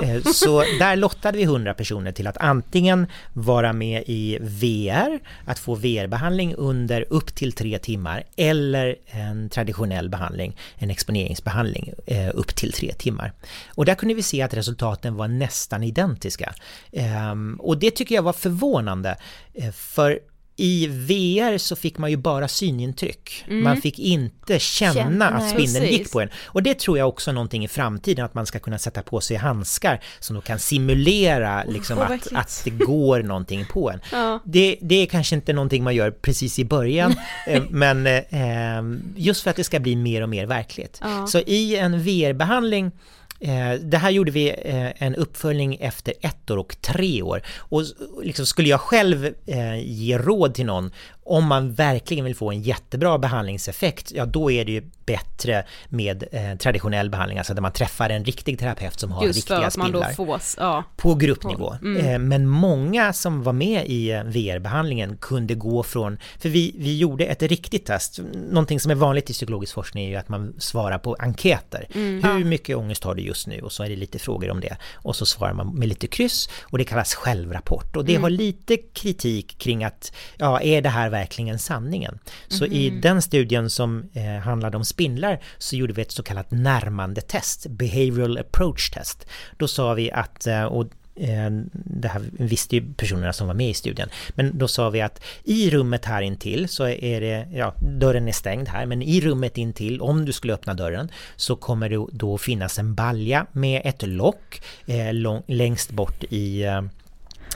Speaker 4: Eh, Så där lottade vi 100 personer till att antingen vara med i VR, att få VR-behandling under upp till tre timmar, eller en traditionell behandling, en exponeringsbehandling eh, upp till tre timmar. Och där kunde vi se att resultaten var nästan identiska. Ehm, och det tycker jag var förvånande, eh, för i VR så fick man ju bara synintryck. Man fick inte känna,
Speaker 3: Känna,
Speaker 4: att spindeln
Speaker 2: precis.
Speaker 4: gick på en. Och det tror jag också är någonting i framtiden, att man ska kunna sätta på sig handskar som då kan simulera liksom
Speaker 2: vad
Speaker 4: att, att det går någonting på en.
Speaker 2: Ja.
Speaker 4: Det, det är kanske inte någonting man gör precis i början, <laughs> eh, men eh, just för att det ska bli mer och mer verkligt.
Speaker 2: Ja.
Speaker 4: Så i en VR-behandling Eh, Eh, det här gjorde vi eh, en uppföljning efter ett år och tre år. Och liksom skulle jag själv eh, ge råd till någon, om man verkligen vill få en jättebra behandlingseffekt, ja då är det ju bättre med eh, traditionell behandling, alltså där man träffar en riktig terapeut som har
Speaker 2: Just
Speaker 4: riktiga
Speaker 2: för att man då
Speaker 4: spindlar.
Speaker 2: får, ja.
Speaker 4: På gruppnivå.
Speaker 2: Mm.
Speaker 4: Eh, Men många som var med i eh, VR-behandlingen kunde gå från, för vi, vi gjorde ett riktigt test, någonting som är vanligt i psykologisk forskning är ju att man svarar på enkäter.
Speaker 2: Mm.
Speaker 4: Hur mycket ångest har du just nu? Och så är det lite frågor om det. Och så svarar man med lite kryss och det kallas självrapport. Och det
Speaker 2: Mm.
Speaker 4: har lite kritik kring att, ja, är det här verkligen sanningen? Så i
Speaker 2: Mm-hmm.
Speaker 4: den studien som eh, handlade om spindlar så gjorde vi ett så kallat närmandetest, behavioral approach test. Då sa vi att, eh, och Eh, det här visste ju personerna som var med i studien. Men då sa vi att i rummet här intill så är det, ja, dörren är stängd här, men i rummet intill, om du skulle öppna dörren, så kommer det då finnas en balja med ett lock eh, lång, längst bort i eh,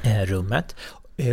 Speaker 4: eh rummet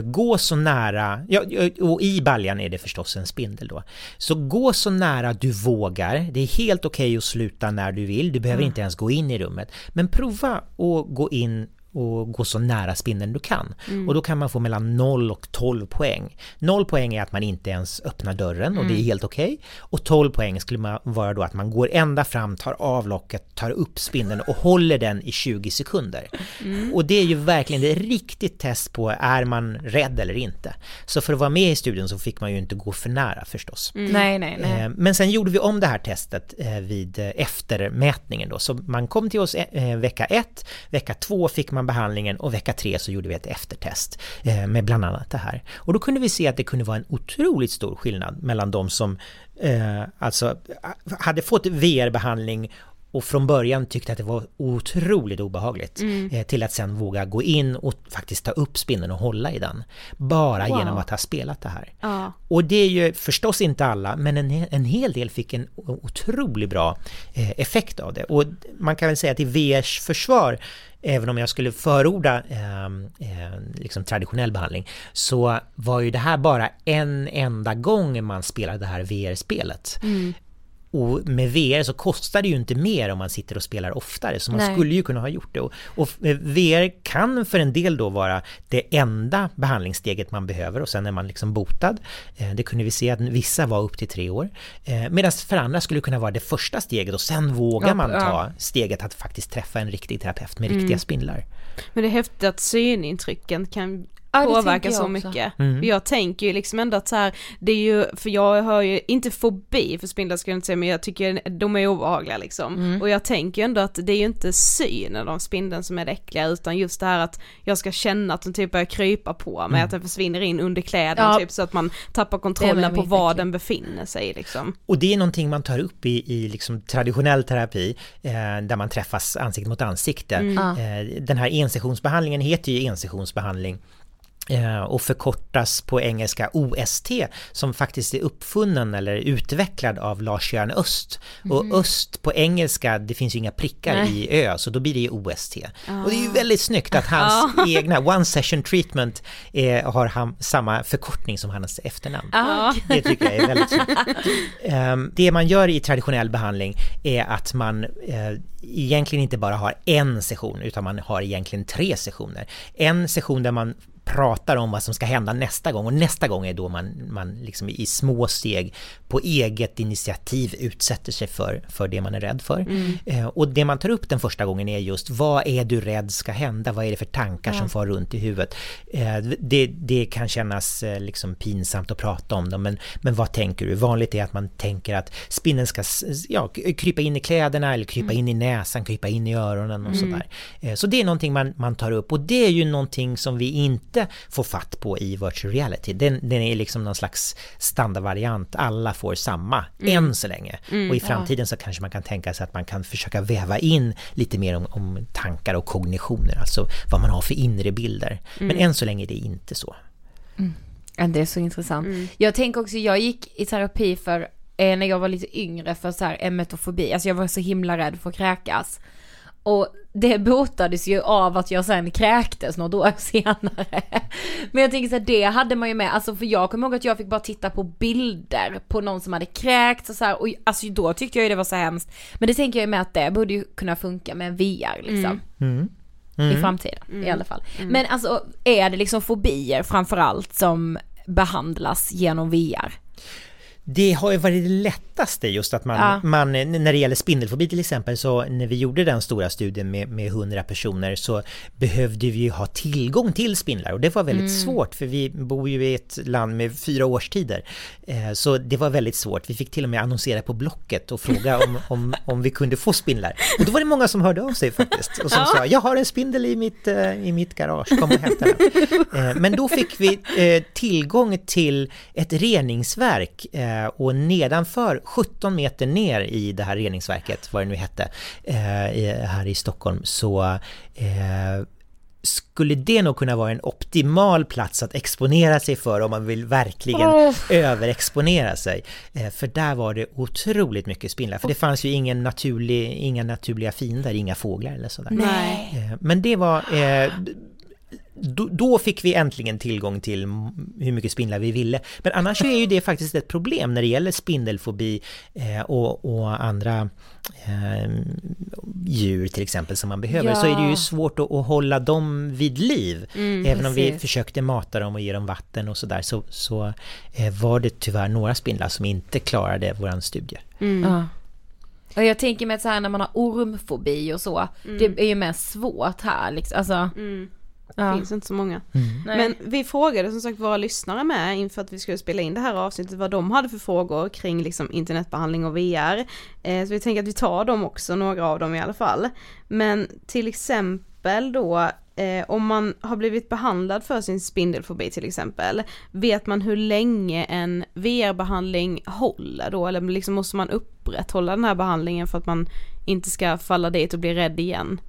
Speaker 4: gå så nära, ja, och i baljan är det förstås en spindel då. Så gå så nära du vågar, det är helt okej okay att sluta när du vill, du behöver mm. inte ens gå in i rummet. Men prova att gå in och gå så nära spindeln du kan. Mm. Och då kan man få mellan 0 och 12 poäng. 0 poäng är att man inte ens öppnar dörren och mm. det är mm. helt okej. Okay. Och 12 poäng skulle vara då att man går ända fram, tar av locket, tar upp spindeln och håller den i 20 sekunder. Mm. Och det är ju verkligen ett riktigt test på är man rädd eller inte. Så för att vara med i studien så fick man ju inte gå för nära förstås.
Speaker 3: Mm. Nej, nej, nej.
Speaker 4: Eh, men sen gjorde vi om det här testet eh, vid eh, eftermätningen då. Så man kom till oss vecka 1, vecka 2 fick man behandlingen och vecka tre så gjorde vi ett eftertest eh, med bland annat det här. Och då kunde vi se att det kunde vara en otroligt stor skillnad mellan de som eh, alltså eh, hade fått VR-behandling och från början tyckte att det var otroligt obehagligt mm. eh, till att sen våga gå in och faktiskt ta upp spinnen och hålla i den. Bara wow. genom att ha spelat det här. Ja. Och det är ju förstås inte alla, men en, en hel del fick en otroligt bra eh, effekt av det. Och man kan väl säga att i VRs försvar även om jag skulle förorda eh, eh, liksom traditionell behandling, så var ju det här bara en enda gång man spelade det här VR-spelet. Mm. Och med VR så kostar det ju inte mer om man sitter och spelar oftare, så man Nej. skulle ju kunna ha gjort det. Och, och, VR kan för en del då vara det enda behandlingssteget man behöver och sen är man liksom botad. Eh, det kunde vi se att vissa var upp till tre år. Eh, medan för andra skulle det kunna vara det första steget och sen vågar ja, man ta ja. steget att faktiskt träffa en riktig terapeut med mm. riktiga spindlar.
Speaker 2: Men det är häftigt att synintrycken kan ja, påverkar så mycket. Mm. Jag tänker ju liksom ändå att så här, det är ju, för jag har ju inte fobi för spindlar skulle jag inte säga, men jag tycker de är obehagliga liksom. Mm. Och jag tänker ju ändå att det är ju inte synen av spindeln som är det äckliga, utan just det här att jag ska känna att den typ börjar krypa på mig, mm. att den försvinner in under kläderna ja. typ så att man tappar kontrollen på var äcklig. den befinner sig liksom.
Speaker 4: Och det är någonting man tar upp i, i liksom traditionell terapi, eh, där man träffas ansikte mot ansikte. Mm. Eh, den här ensessionsbehandlingen heter ju ensessionsbehandling Eh, och förkortas på engelska OST som faktiskt är uppfunnen eller utvecklad av Lars-Göran Öst. Mm. Och Öst på engelska, det finns ju inga prickar Nej. i Ö, så då blir det ju OST. Ah. Och det är ju väldigt snyggt att hans <laughs> ah. egna One Session Treatment är, har han, samma förkortning som hans efternamn. Ah. Det tycker jag är väldigt snyggt. um, det man gör i traditionell behandling är att man uh, egentligen inte bara har en session, utan man har egentligen tre sessioner. En session där man pratar om vad som ska hända nästa gång och nästa gång är då man, man liksom i små steg på eget initiativ utsätter sig för, för det man är rädd för. Mm. Eh, och det man tar upp den första gången är just vad är du rädd ska hända? Vad är det för tankar ja. som far runt i huvudet? Eh, det, det kan kännas eh, liksom pinsamt att prata om dem men, men vad tänker du? Vanligt är att man tänker att spinnen ska ja, krypa in i kläderna eller krypa mm. in i näsan, krypa in i öronen och mm. sådär. Så det är någonting man, man tar upp och det är ju någonting som vi inte inte få fatt på i virtual reality. Den, den är liksom någon slags standardvariant, alla får samma, mm. än så länge. Mm, och i framtiden ja. så kanske man kan tänka sig att man kan försöka väva in lite mer om, om tankar och kognitioner, alltså vad man har för inre bilder. Mm. Men än så länge är det inte så.
Speaker 3: Mm. Ja, det är så intressant. Mm. Jag tänker också, jag gick i terapi för eh, när jag var lite yngre för så här emetofobi, alltså jag var så himla rädd för att kräkas. Och det botades ju av att jag sen kräktes något år <laughs> senare. Men jag tänker så här, det hade man ju med, alltså för jag kommer ihåg att jag fick bara titta på bilder på någon som hade kräkts och så här, och alltså då tyckte jag ju det var så hemskt. Men det tänker jag ju med att det borde ju kunna funka med VR liksom. Mm. Mm. Mm. I framtiden i mm. alla fall. Mm. Men alltså är det liksom fobier framförallt som behandlas genom VR?
Speaker 4: Det har ju varit det lättaste just att man, ja. man, när det gäller spindelfobi till exempel, så när vi gjorde den stora studien med, med 100 personer så behövde vi ju ha tillgång till spindlar och det var väldigt mm. svårt för vi bor ju i ett land med fyra årstider. Eh, så det var väldigt svårt. Vi fick till och med annonsera på Blocket och fråga om, <laughs> om, om vi kunde få spindlar. Och då var det många som hörde av sig faktiskt och som ja. sa jag har en spindel i mitt, eh, i mitt garage, kom och hämta den. <laughs> Eh, men då fick vi tillgång till ett reningsverk Eh, och nedanför, 17 meter ner i det här reningsverket, vad det nu hette, eh, här i Stockholm, så eh, skulle det nog kunna vara en optimal plats att exponera sig för om man vill verkligen oh. överexponera sig. Eh, för där var det otroligt mycket spindlar, för det fanns ju ingen naturlig, inga naturliga fiender, inga fåglar eller sådär.
Speaker 3: Nej.
Speaker 4: Eh, men det var eh, då, då, fick vi äntligen tillgång till hur mycket spindlar vi ville. Men annars är ju det faktiskt ett problem när det gäller spindelfobi eh, och, och, andra eh, djur till exempel som man behöver. Ja. Så är det ju svårt att, att hålla dem vid liv. Mm, Även om vi försökte mata dem och ge dem vatten och sådär så, så eh, var det tyvärr några spindlar som inte klarade våran studie.
Speaker 3: Mm. Ja. Och jag tänker mig att så här när man har ormfobi och så, mm. det är ju mer svårt här liksom. Alltså,
Speaker 2: mm. Det ja. finns inte så många. Mm. Men vi frågade som sagt våra lyssnare med inför att vi skulle spela in det här avsnittet vad de hade för frågor kring liksom internetbehandling och VR. Eh, så vi tänker att vi tar dem också, några av dem i alla fall. Men till exempel då Eh, om man har blivit behandlad för sin spindelfobi till exempel, vet man hur länge en VR-behandling håller då? Eller liksom måste man upprätthålla den här behandlingen för att man inte ska falla dit och bli rädd igen?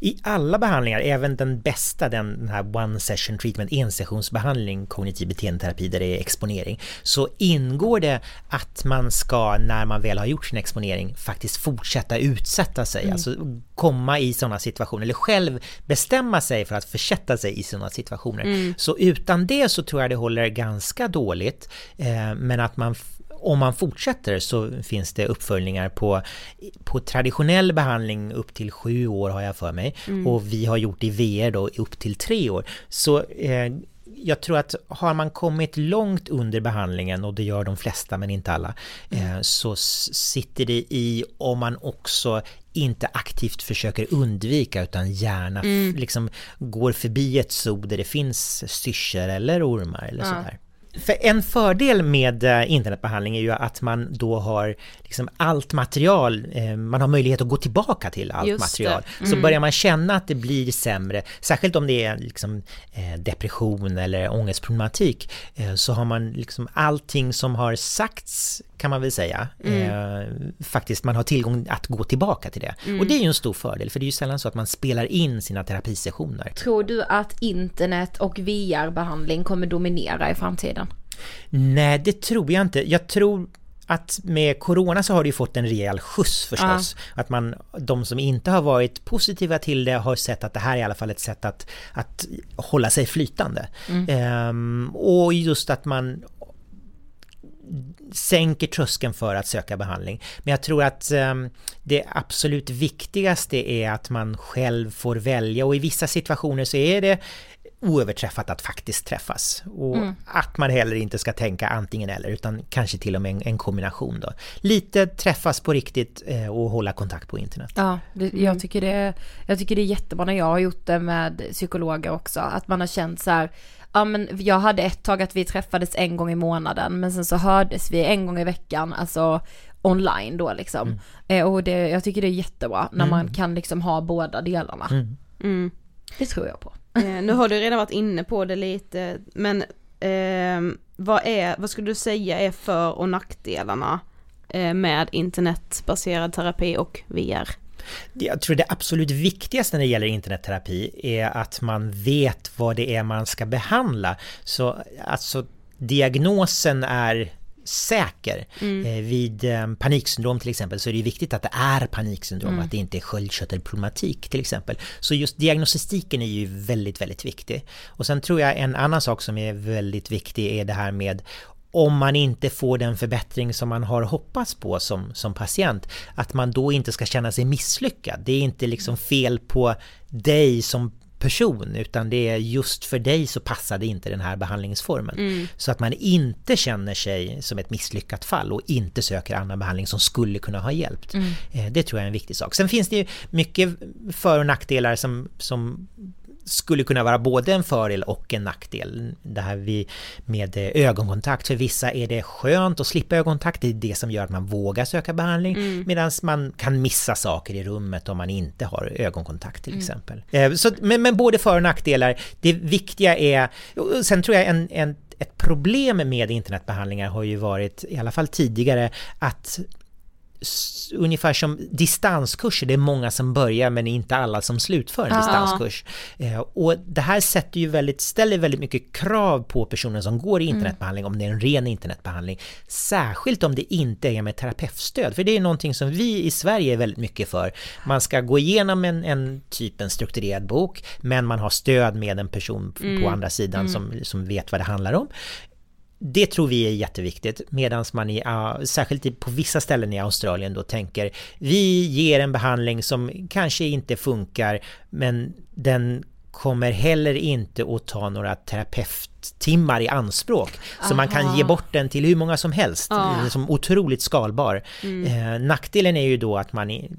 Speaker 4: I alla behandlingar, även den bästa, den här one session treatment, ensessionsbehandling, kognitiv beteendeterapi där det är exponering, så ingår det att man ska, när man väl har gjort sin exponering, faktiskt fortsätta utsätta sig, mm. alltså komma i sådana situationer, eller själv bestämma sig för att försätta sig i sådana situationer. Mm. Så utan det så tror jag det håller ganska dåligt, eh, men att man om man fortsätter så finns det uppföljningar på, på traditionell behandling upp till sju år har jag för mig. Mm. Och vi har gjort i VR då upp till tre år. Så eh, jag tror att har man kommit långt under behandlingen, och det gör de flesta men inte alla, mm. eh, så sitter det i om man också inte aktivt försöker undvika utan gärna mm. liksom går förbi ett zoo där det finns styrsor eller ormar eller ja. sådär. För en fördel med eh, internetbehandling är ju att man då har liksom allt material, eh, man har möjlighet att gå tillbaka till allt Just material. Mm. Så börjar man känna att det blir sämre, särskilt om det är liksom eh, depression eller ångestproblematik, så har man liksom allting som har sagts kan man väl säga. Mm. faktiskt, man har tillgång att gå tillbaka till det. Mm. Och det är ju en stor fördel, för det är ju sällan så att man spelar in sina terapisessioner.
Speaker 3: Tror du att internet och VR-behandling kommer dominera i framtiden?
Speaker 4: Nej, det tror jag inte. Jag tror att med Corona så har det ju fått en rejäl skjuts förstås. Ja. Att man, de som inte har varit positiva till det har sett att det här är i alla fall ett sätt att, att hålla sig flytande. Mm. Ehm, och just att man sänker tröskeln för att söka behandling. Men jag tror att ehm, det absolut viktigaste är att man själv får välja och i vissa situationer så är det oöverträffat att faktiskt träffas. Och mm. att man heller inte ska tänka antingen eller, utan kanske till och med en, en kombination då. Lite träffas på riktigt eh, och hålla kontakt på internet.
Speaker 3: Ja, det, jag, mm. tycker det, jag tycker det är jättebra när jag har gjort det med psykologer också, att man har känt så här, ja men jag hade ett tag att vi träffades en gång i månaden, men sen så hördes vi en gång i veckan, alltså online då liksom. Mm. Eh, och det, jag tycker det är jättebra när mm. man kan liksom ha båda delarna. Mm. mm. Det tror jag på.
Speaker 2: Eh, nu har du redan varit inne på det lite, men eh, vad, är, vad skulle du säga är för och nackdelarna eh, med internetbaserad terapi och VR?
Speaker 4: Jag tror det absolut viktigaste när det gäller internetterapi är att man vet vad det är man ska behandla. Så alltså diagnosen är säker. Mm. Eh, vid eh, paniksyndrom till exempel så är det viktigt att det är paniksyndrom, mm. att det inte är sköldkörtelproblematik till exempel. Så just diagnostistiken är ju väldigt, väldigt viktig. Och sen tror jag en annan sak som är väldigt viktig är det här med om man inte får den förbättring som man har hoppats på som, som patient, att man då inte ska känna sig misslyckad. Det är inte liksom fel på dig som person utan det är just för dig så passade inte den här behandlingsformen. Mm. Så att man inte känner sig som ett misslyckat fall och inte söker annan behandling som skulle kunna ha hjälpt. Mm. Eh, det tror jag är en viktig sak. Sen finns det ju mycket för och nackdelar som, som skulle kunna vara både en fördel och en nackdel. Det här vi med ögonkontakt, för vissa är det skönt att slippa ögonkontakt, det är det som gör att man vågar söka behandling, mm. medan man kan missa saker i rummet om man inte har ögonkontakt till mm. exempel. Eh, så, men, men både för och nackdelar, det viktiga är, sen tror jag en, en ett problem med internetbehandlingar har ju varit, i alla fall tidigare, att ungefär som distanskurser, det är många som börjar men inte alla som slutför en
Speaker 3: Ja.
Speaker 4: distanskurs. Eh, och det här sätter ju väldigt, ställer väldigt mycket krav på personen som går i internetbehandling, om det är en ren internetbehandling. Särskilt om det inte är med terapeutstöd, för det är någonting som vi i Sverige är väldigt mycket för. Man ska gå igenom en, en typ en strukturerad bok, men man har stöd med en person på andra sidan som, som vet vad det handlar om. Det tror vi är jätteviktigt, medan man i, uh, särskilt på vissa ställen i Australien då tänker vi ger en behandling som kanske inte funkar, men den kommer heller inte att ta några terapeuttimmar i anspråk. Så man kan ge bort den till hur många som helst,
Speaker 2: Ja.
Speaker 4: som otroligt skalbar. Eh, nackdelen är ju då att man, i,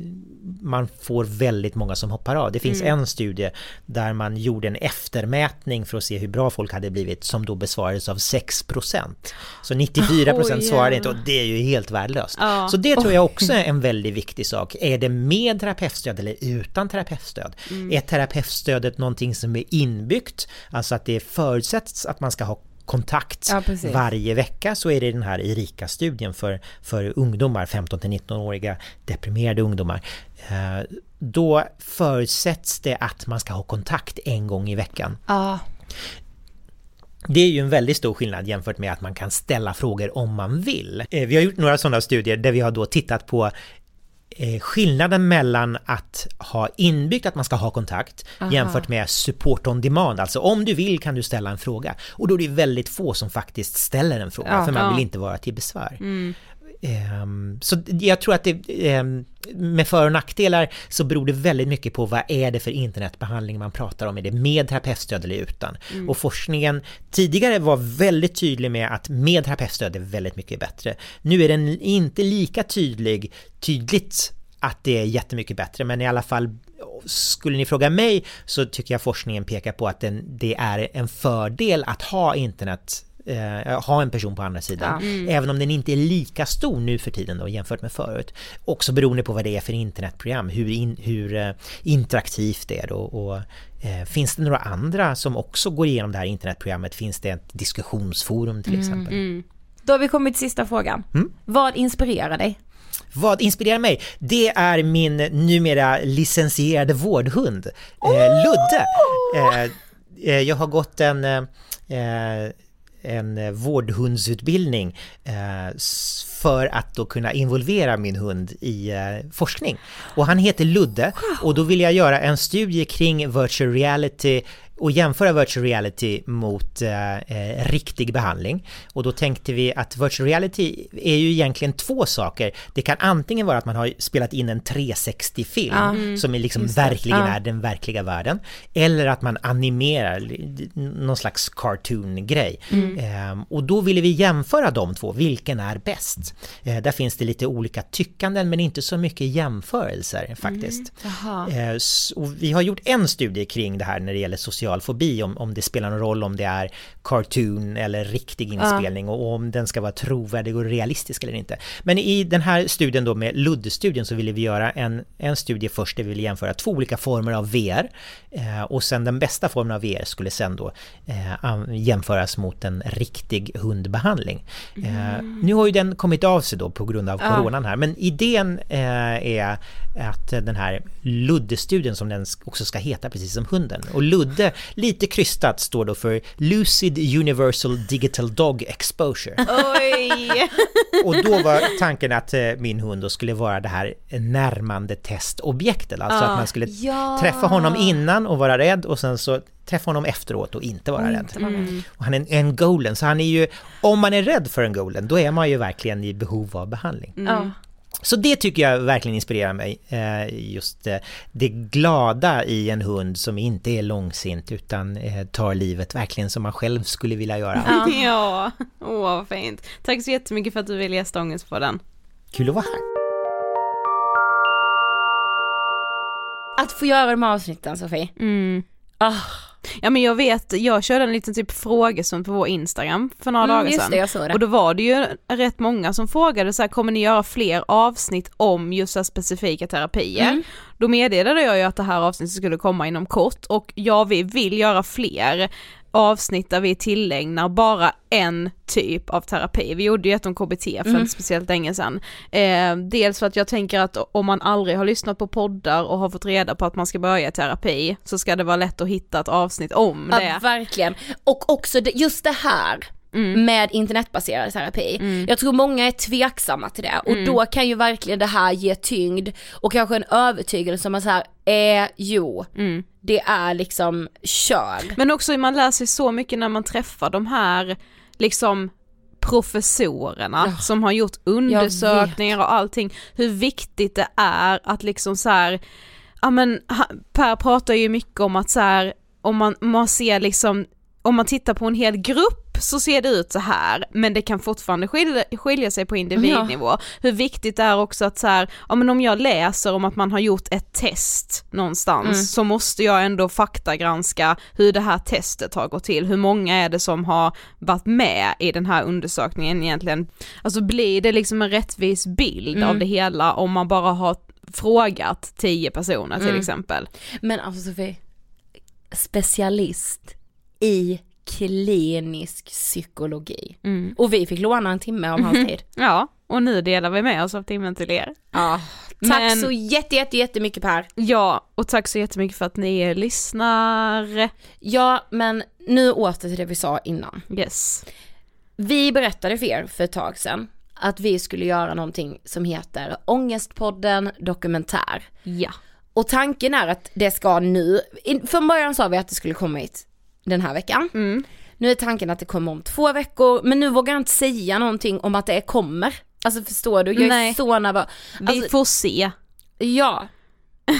Speaker 4: man får väldigt många som hoppar av. Det finns en studie där man gjorde en eftermätning för att se hur bra folk hade blivit som då besvarades av 6%. Så 94%
Speaker 2: Oj,
Speaker 4: svarade inte och det är ju helt värdelöst.
Speaker 2: Ja.
Speaker 4: Så det tror jag också är en väldigt viktig sak. Är det med terapeutstöd eller utan terapeutstöd? Är terapeutstödet någonting som är inbyggt, alltså att det förutsätts att man ska ha kontakt
Speaker 3: Ja,
Speaker 4: varje vecka så är det den här Erika-studien för, för ungdomar, 15-19-åriga deprimerade ungdomar. Eh, Då förutsätts det att man ska ha kontakt en gång i veckan.
Speaker 3: Ja.
Speaker 4: Det är ju en väldigt stor skillnad jämfört med att man kan ställa frågor om man vill. Eh, Vi har gjort några sådana studier där vi har då tittat på skillnaden mellan att ha inbyggt att man ska ha kontakt jämfört med support on demand, alltså om du vill kan du ställa en fråga. Och då är det väldigt få som faktiskt ställer en fråga,
Speaker 3: Ja,
Speaker 4: för man
Speaker 2: ja.
Speaker 4: vill inte vara till besvär. Ehm, Så jag tror att det, ehm, med för och nackdelar så beror det väldigt mycket på vad är det för internetbehandling man pratar om, är det med terapeutstöd eller utan? Och forskningen tidigare var väldigt tydlig med att med terapeutstöd är väldigt mycket bättre. Nu är den inte lika tydlig, tydligt att det är jättemycket bättre, men i alla fall skulle ni fråga mig så tycker jag forskningen pekar på att den, det är en fördel att ha internet eh, ha en person på andra sidan. Även om den inte är lika stor nu för tiden då, jämfört med förut. Också beroende på vad det är för internetprogram, hur, in, hur eh, interaktivt det är och, och eh, finns det några andra som också går igenom det här internetprogrammet? Finns det ett diskussionsforum till exempel?
Speaker 3: Då har vi kommit till sista frågan. Vad inspirerar dig?
Speaker 4: Vad inspirerar mig? Det är min numera licensierade vårdhund, eh, Ludde. Jag har gått en, eh, en eh, vårdhundsutbildning eh, för att då kunna involvera min hund i eh, forskning. Och han heter Ludde och då vill jag göra en studie kring virtual reality och jämföra virtual reality mot eh, eh, riktig behandling. Och då tänkte vi att virtual reality är ju egentligen två saker. Det kan antingen vara att man har spelat in en 360-film som är liksom verkligen är den verkliga världen. Eller att man animerar någon slags cartoon-grej. Ehm, och då ville vi jämföra de två, vilken är bäst? Eh, där finns det lite olika tyckanden men inte så mycket jämförelser faktiskt. Eh, s- och vi har gjort en studie kring det här när det gäller social fobi, om, om det spelar någon roll om det är cartoon eller riktig inspelning och, och om den ska vara trovärdig och realistisk eller inte. Men i den här studien då med Ludde-studien så ville vi göra en, en studie först där vi ville jämföra två olika former av VR och sen den bästa formen av VR skulle sen då eh, jämföras mot en riktig hundbehandling. Eh, nu har ju den kommit av sig då på grund av coronan här, men idén eh, är att den här Ludde-studien som den också ska heta precis som hunden. Och Ludde, lite krystat, står då för Lucid Universal Digital Dog Exposure.
Speaker 2: Oj!
Speaker 4: Och då var tanken att eh, min hund då skulle vara det här närmande testobjektet. Alltså att man skulle
Speaker 3: Ja.
Speaker 4: träffa honom innan och vara rädd och sen så träffa honom efteråt och inte vara rädd. Och han är en, en golden, så han är ju, om man är rädd för en golden, då är man ju verkligen i behov av behandling.
Speaker 3: Ja.
Speaker 4: Så det tycker jag verkligen inspirerar mig. Eh, Just eh, det glada i en hund som inte är långsint utan eh, tar livet verkligen som man själv skulle vilja göra.
Speaker 2: Ja, <laughs> åh vad fint. Tack så jättemycket för att du ville gästa Ångestpodden.
Speaker 4: Kul att vara här.
Speaker 3: Att få göra de här avsnitten Sofie.
Speaker 2: Mm.
Speaker 3: Ah,
Speaker 2: Ja men jag vet, jag körde en liten typ frågestund på vår Instagram för några
Speaker 3: Mm,
Speaker 2: dagar sedan.
Speaker 3: det.
Speaker 2: Och då var det ju rätt många som frågade så här, kommer ni göra fler avsnitt om just så specifika terapier?
Speaker 3: Mm.
Speaker 2: Då meddelade jag ju att det här avsnittet skulle komma inom kort och ja, vi vill göra fler. Avsnitt där vi tillägnar bara en typ av terapi. Vi gjorde ju ett om KBT för
Speaker 3: Mm.
Speaker 2: inte speciellt länge sedan. Eh, dels för att jag tänker att om man aldrig har lyssnat på poddar och har fått reda på att man ska börja terapi så ska det vara lätt att hitta ett avsnitt om
Speaker 3: Ja,
Speaker 2: det.
Speaker 3: verkligen. Och också just det här
Speaker 2: Mm.
Speaker 3: med internetbaserad terapi. Jag tror många är tveksamma till det och
Speaker 2: Mm.
Speaker 3: då kan ju verkligen det här ge tyngd och kanske en övertygelse om att så här, eh, jo,
Speaker 2: Mm.
Speaker 3: det är liksom kör.
Speaker 2: Men också man lär sig så mycket när man träffar de här liksom professorerna
Speaker 3: Ja.
Speaker 2: som har gjort undersökningar och allting, hur viktigt det är att liksom så här, ja men Per pratar ju mycket om att så här, om man, man ser liksom, om man tittar på en hel grupp så ser det ut så här, men det kan fortfarande skilja, skilja sig på individnivå. Hur viktigt det är också att så här, ja men om jag läser om att man har gjort ett test någonstans
Speaker 3: Mm.
Speaker 2: så måste jag ändå faktagranska hur det här testet har gått till, hur många är det som har varit med i den här undersökningen egentligen. Alltså blir det liksom en rättvis bild
Speaker 3: Mm.
Speaker 2: av det hela om man bara har frågat tio personer till
Speaker 3: Mm.
Speaker 2: exempel.
Speaker 3: Men alltså Sofie, specialist i klinisk psykologi.
Speaker 2: Mm.
Speaker 3: Och vi fick låna en timme av hans tid. <laughs>
Speaker 2: Ja, och nu delar vi med oss av timmen till er.
Speaker 3: Ja. Tack
Speaker 2: Men-
Speaker 3: så jätte, jätte, jättemycket Per.
Speaker 2: Ja, och tack så jättemycket för att ni lyssnar.
Speaker 3: Ja, men nu åter till det vi sa innan.
Speaker 2: Yes.
Speaker 3: Vi berättade för er för ett tag sedan att vi skulle göra någonting som heter Ångestpodden Dokumentär.
Speaker 2: Ja.
Speaker 3: Och tanken är att det ska nu, från början sa vi att det skulle komma hit den här veckan.
Speaker 2: Mm.
Speaker 3: Nu är tanken att det kommer om två veckor, men nu vågar jag inte säga någonting om att det kommer. Alltså förstår du? Jag är
Speaker 2: Nej.
Speaker 3: så nervös.
Speaker 2: Vi
Speaker 3: Alltså,
Speaker 2: får se.
Speaker 3: Ja. <laughs>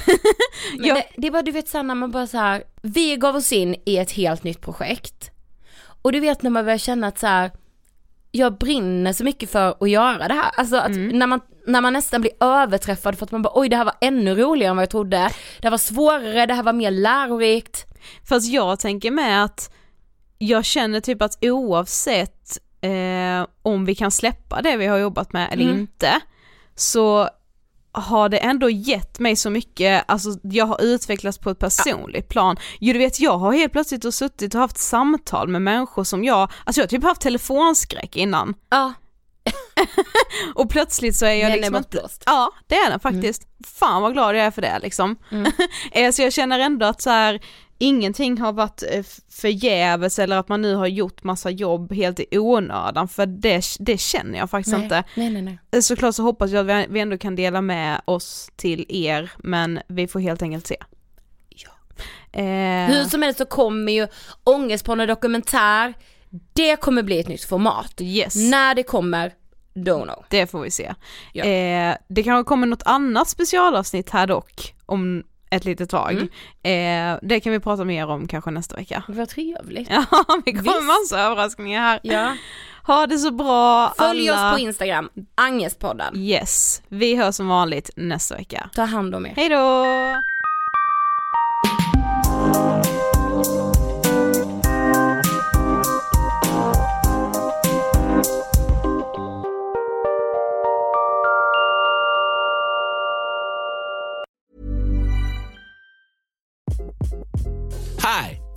Speaker 2: Ja.
Speaker 3: det, det var du vet såhär när man bara så här, vi gav oss in i ett helt nytt projekt. Och du vet när man börjar känna att så här, jag brinner så mycket för att göra det här. Alltså att när, man, när man nästan blir överträffad för att man bara oj det här var ännu roligare än vad jag trodde. Det här var svårare, det här var mer lärorikt.
Speaker 2: Fast jag tänker med att jag känner typ att oavsett eh, om vi kan släppa det vi har jobbat med eller
Speaker 3: Mm.
Speaker 2: inte så har det ändå gett mig så mycket, alltså jag har utvecklats på ett personligt plan. Jo du vet jag har helt plötsligt och suttit och haft samtal med människor som jag, alltså jag har typ haft telefonskräck innan.
Speaker 3: Ja, <laughs>
Speaker 2: Och plötsligt så är jag
Speaker 3: den är
Speaker 2: liksom inte,
Speaker 3: bortblåst.
Speaker 2: Ja, det är den faktiskt. Fan vad glad jag är för det liksom. <laughs> Eh, så jag känner ändå att så här, ingenting har varit eh, förgäves eller att man nu har gjort massa jobb helt i onödan för det, det känner jag faktiskt
Speaker 3: Nej,
Speaker 2: inte.
Speaker 3: nej nej nej.
Speaker 2: Eh, Såklart så hoppas jag att vi- ändå kan dela med oss till er men vi får helt enkelt se.
Speaker 3: Ja.
Speaker 2: Eh,
Speaker 3: Hur som helst så kommer ju Ångestpodden Dokumentär, det kommer bli ett nytt format.
Speaker 2: yes.
Speaker 3: När det kommer, don't know.
Speaker 2: Det får vi se.
Speaker 3: Ja.
Speaker 2: Eh, det kanske kommer något annat specialavsnitt här dock om ett litet tag.
Speaker 3: Mm.
Speaker 2: Eh, det kan vi prata mer om kanske nästa vecka.
Speaker 3: Vad trevligt.
Speaker 2: Ja, <laughs> vi kommer
Speaker 3: Visst.
Speaker 2: massa överraskningar här.
Speaker 3: Ja.
Speaker 2: Ha det så bra
Speaker 3: Följ
Speaker 2: alla.
Speaker 3: oss på Instagram, Angestpodden.
Speaker 2: Yes, vi hörs som vanligt nästa vecka.
Speaker 3: Ta hand om er.
Speaker 2: Hej då!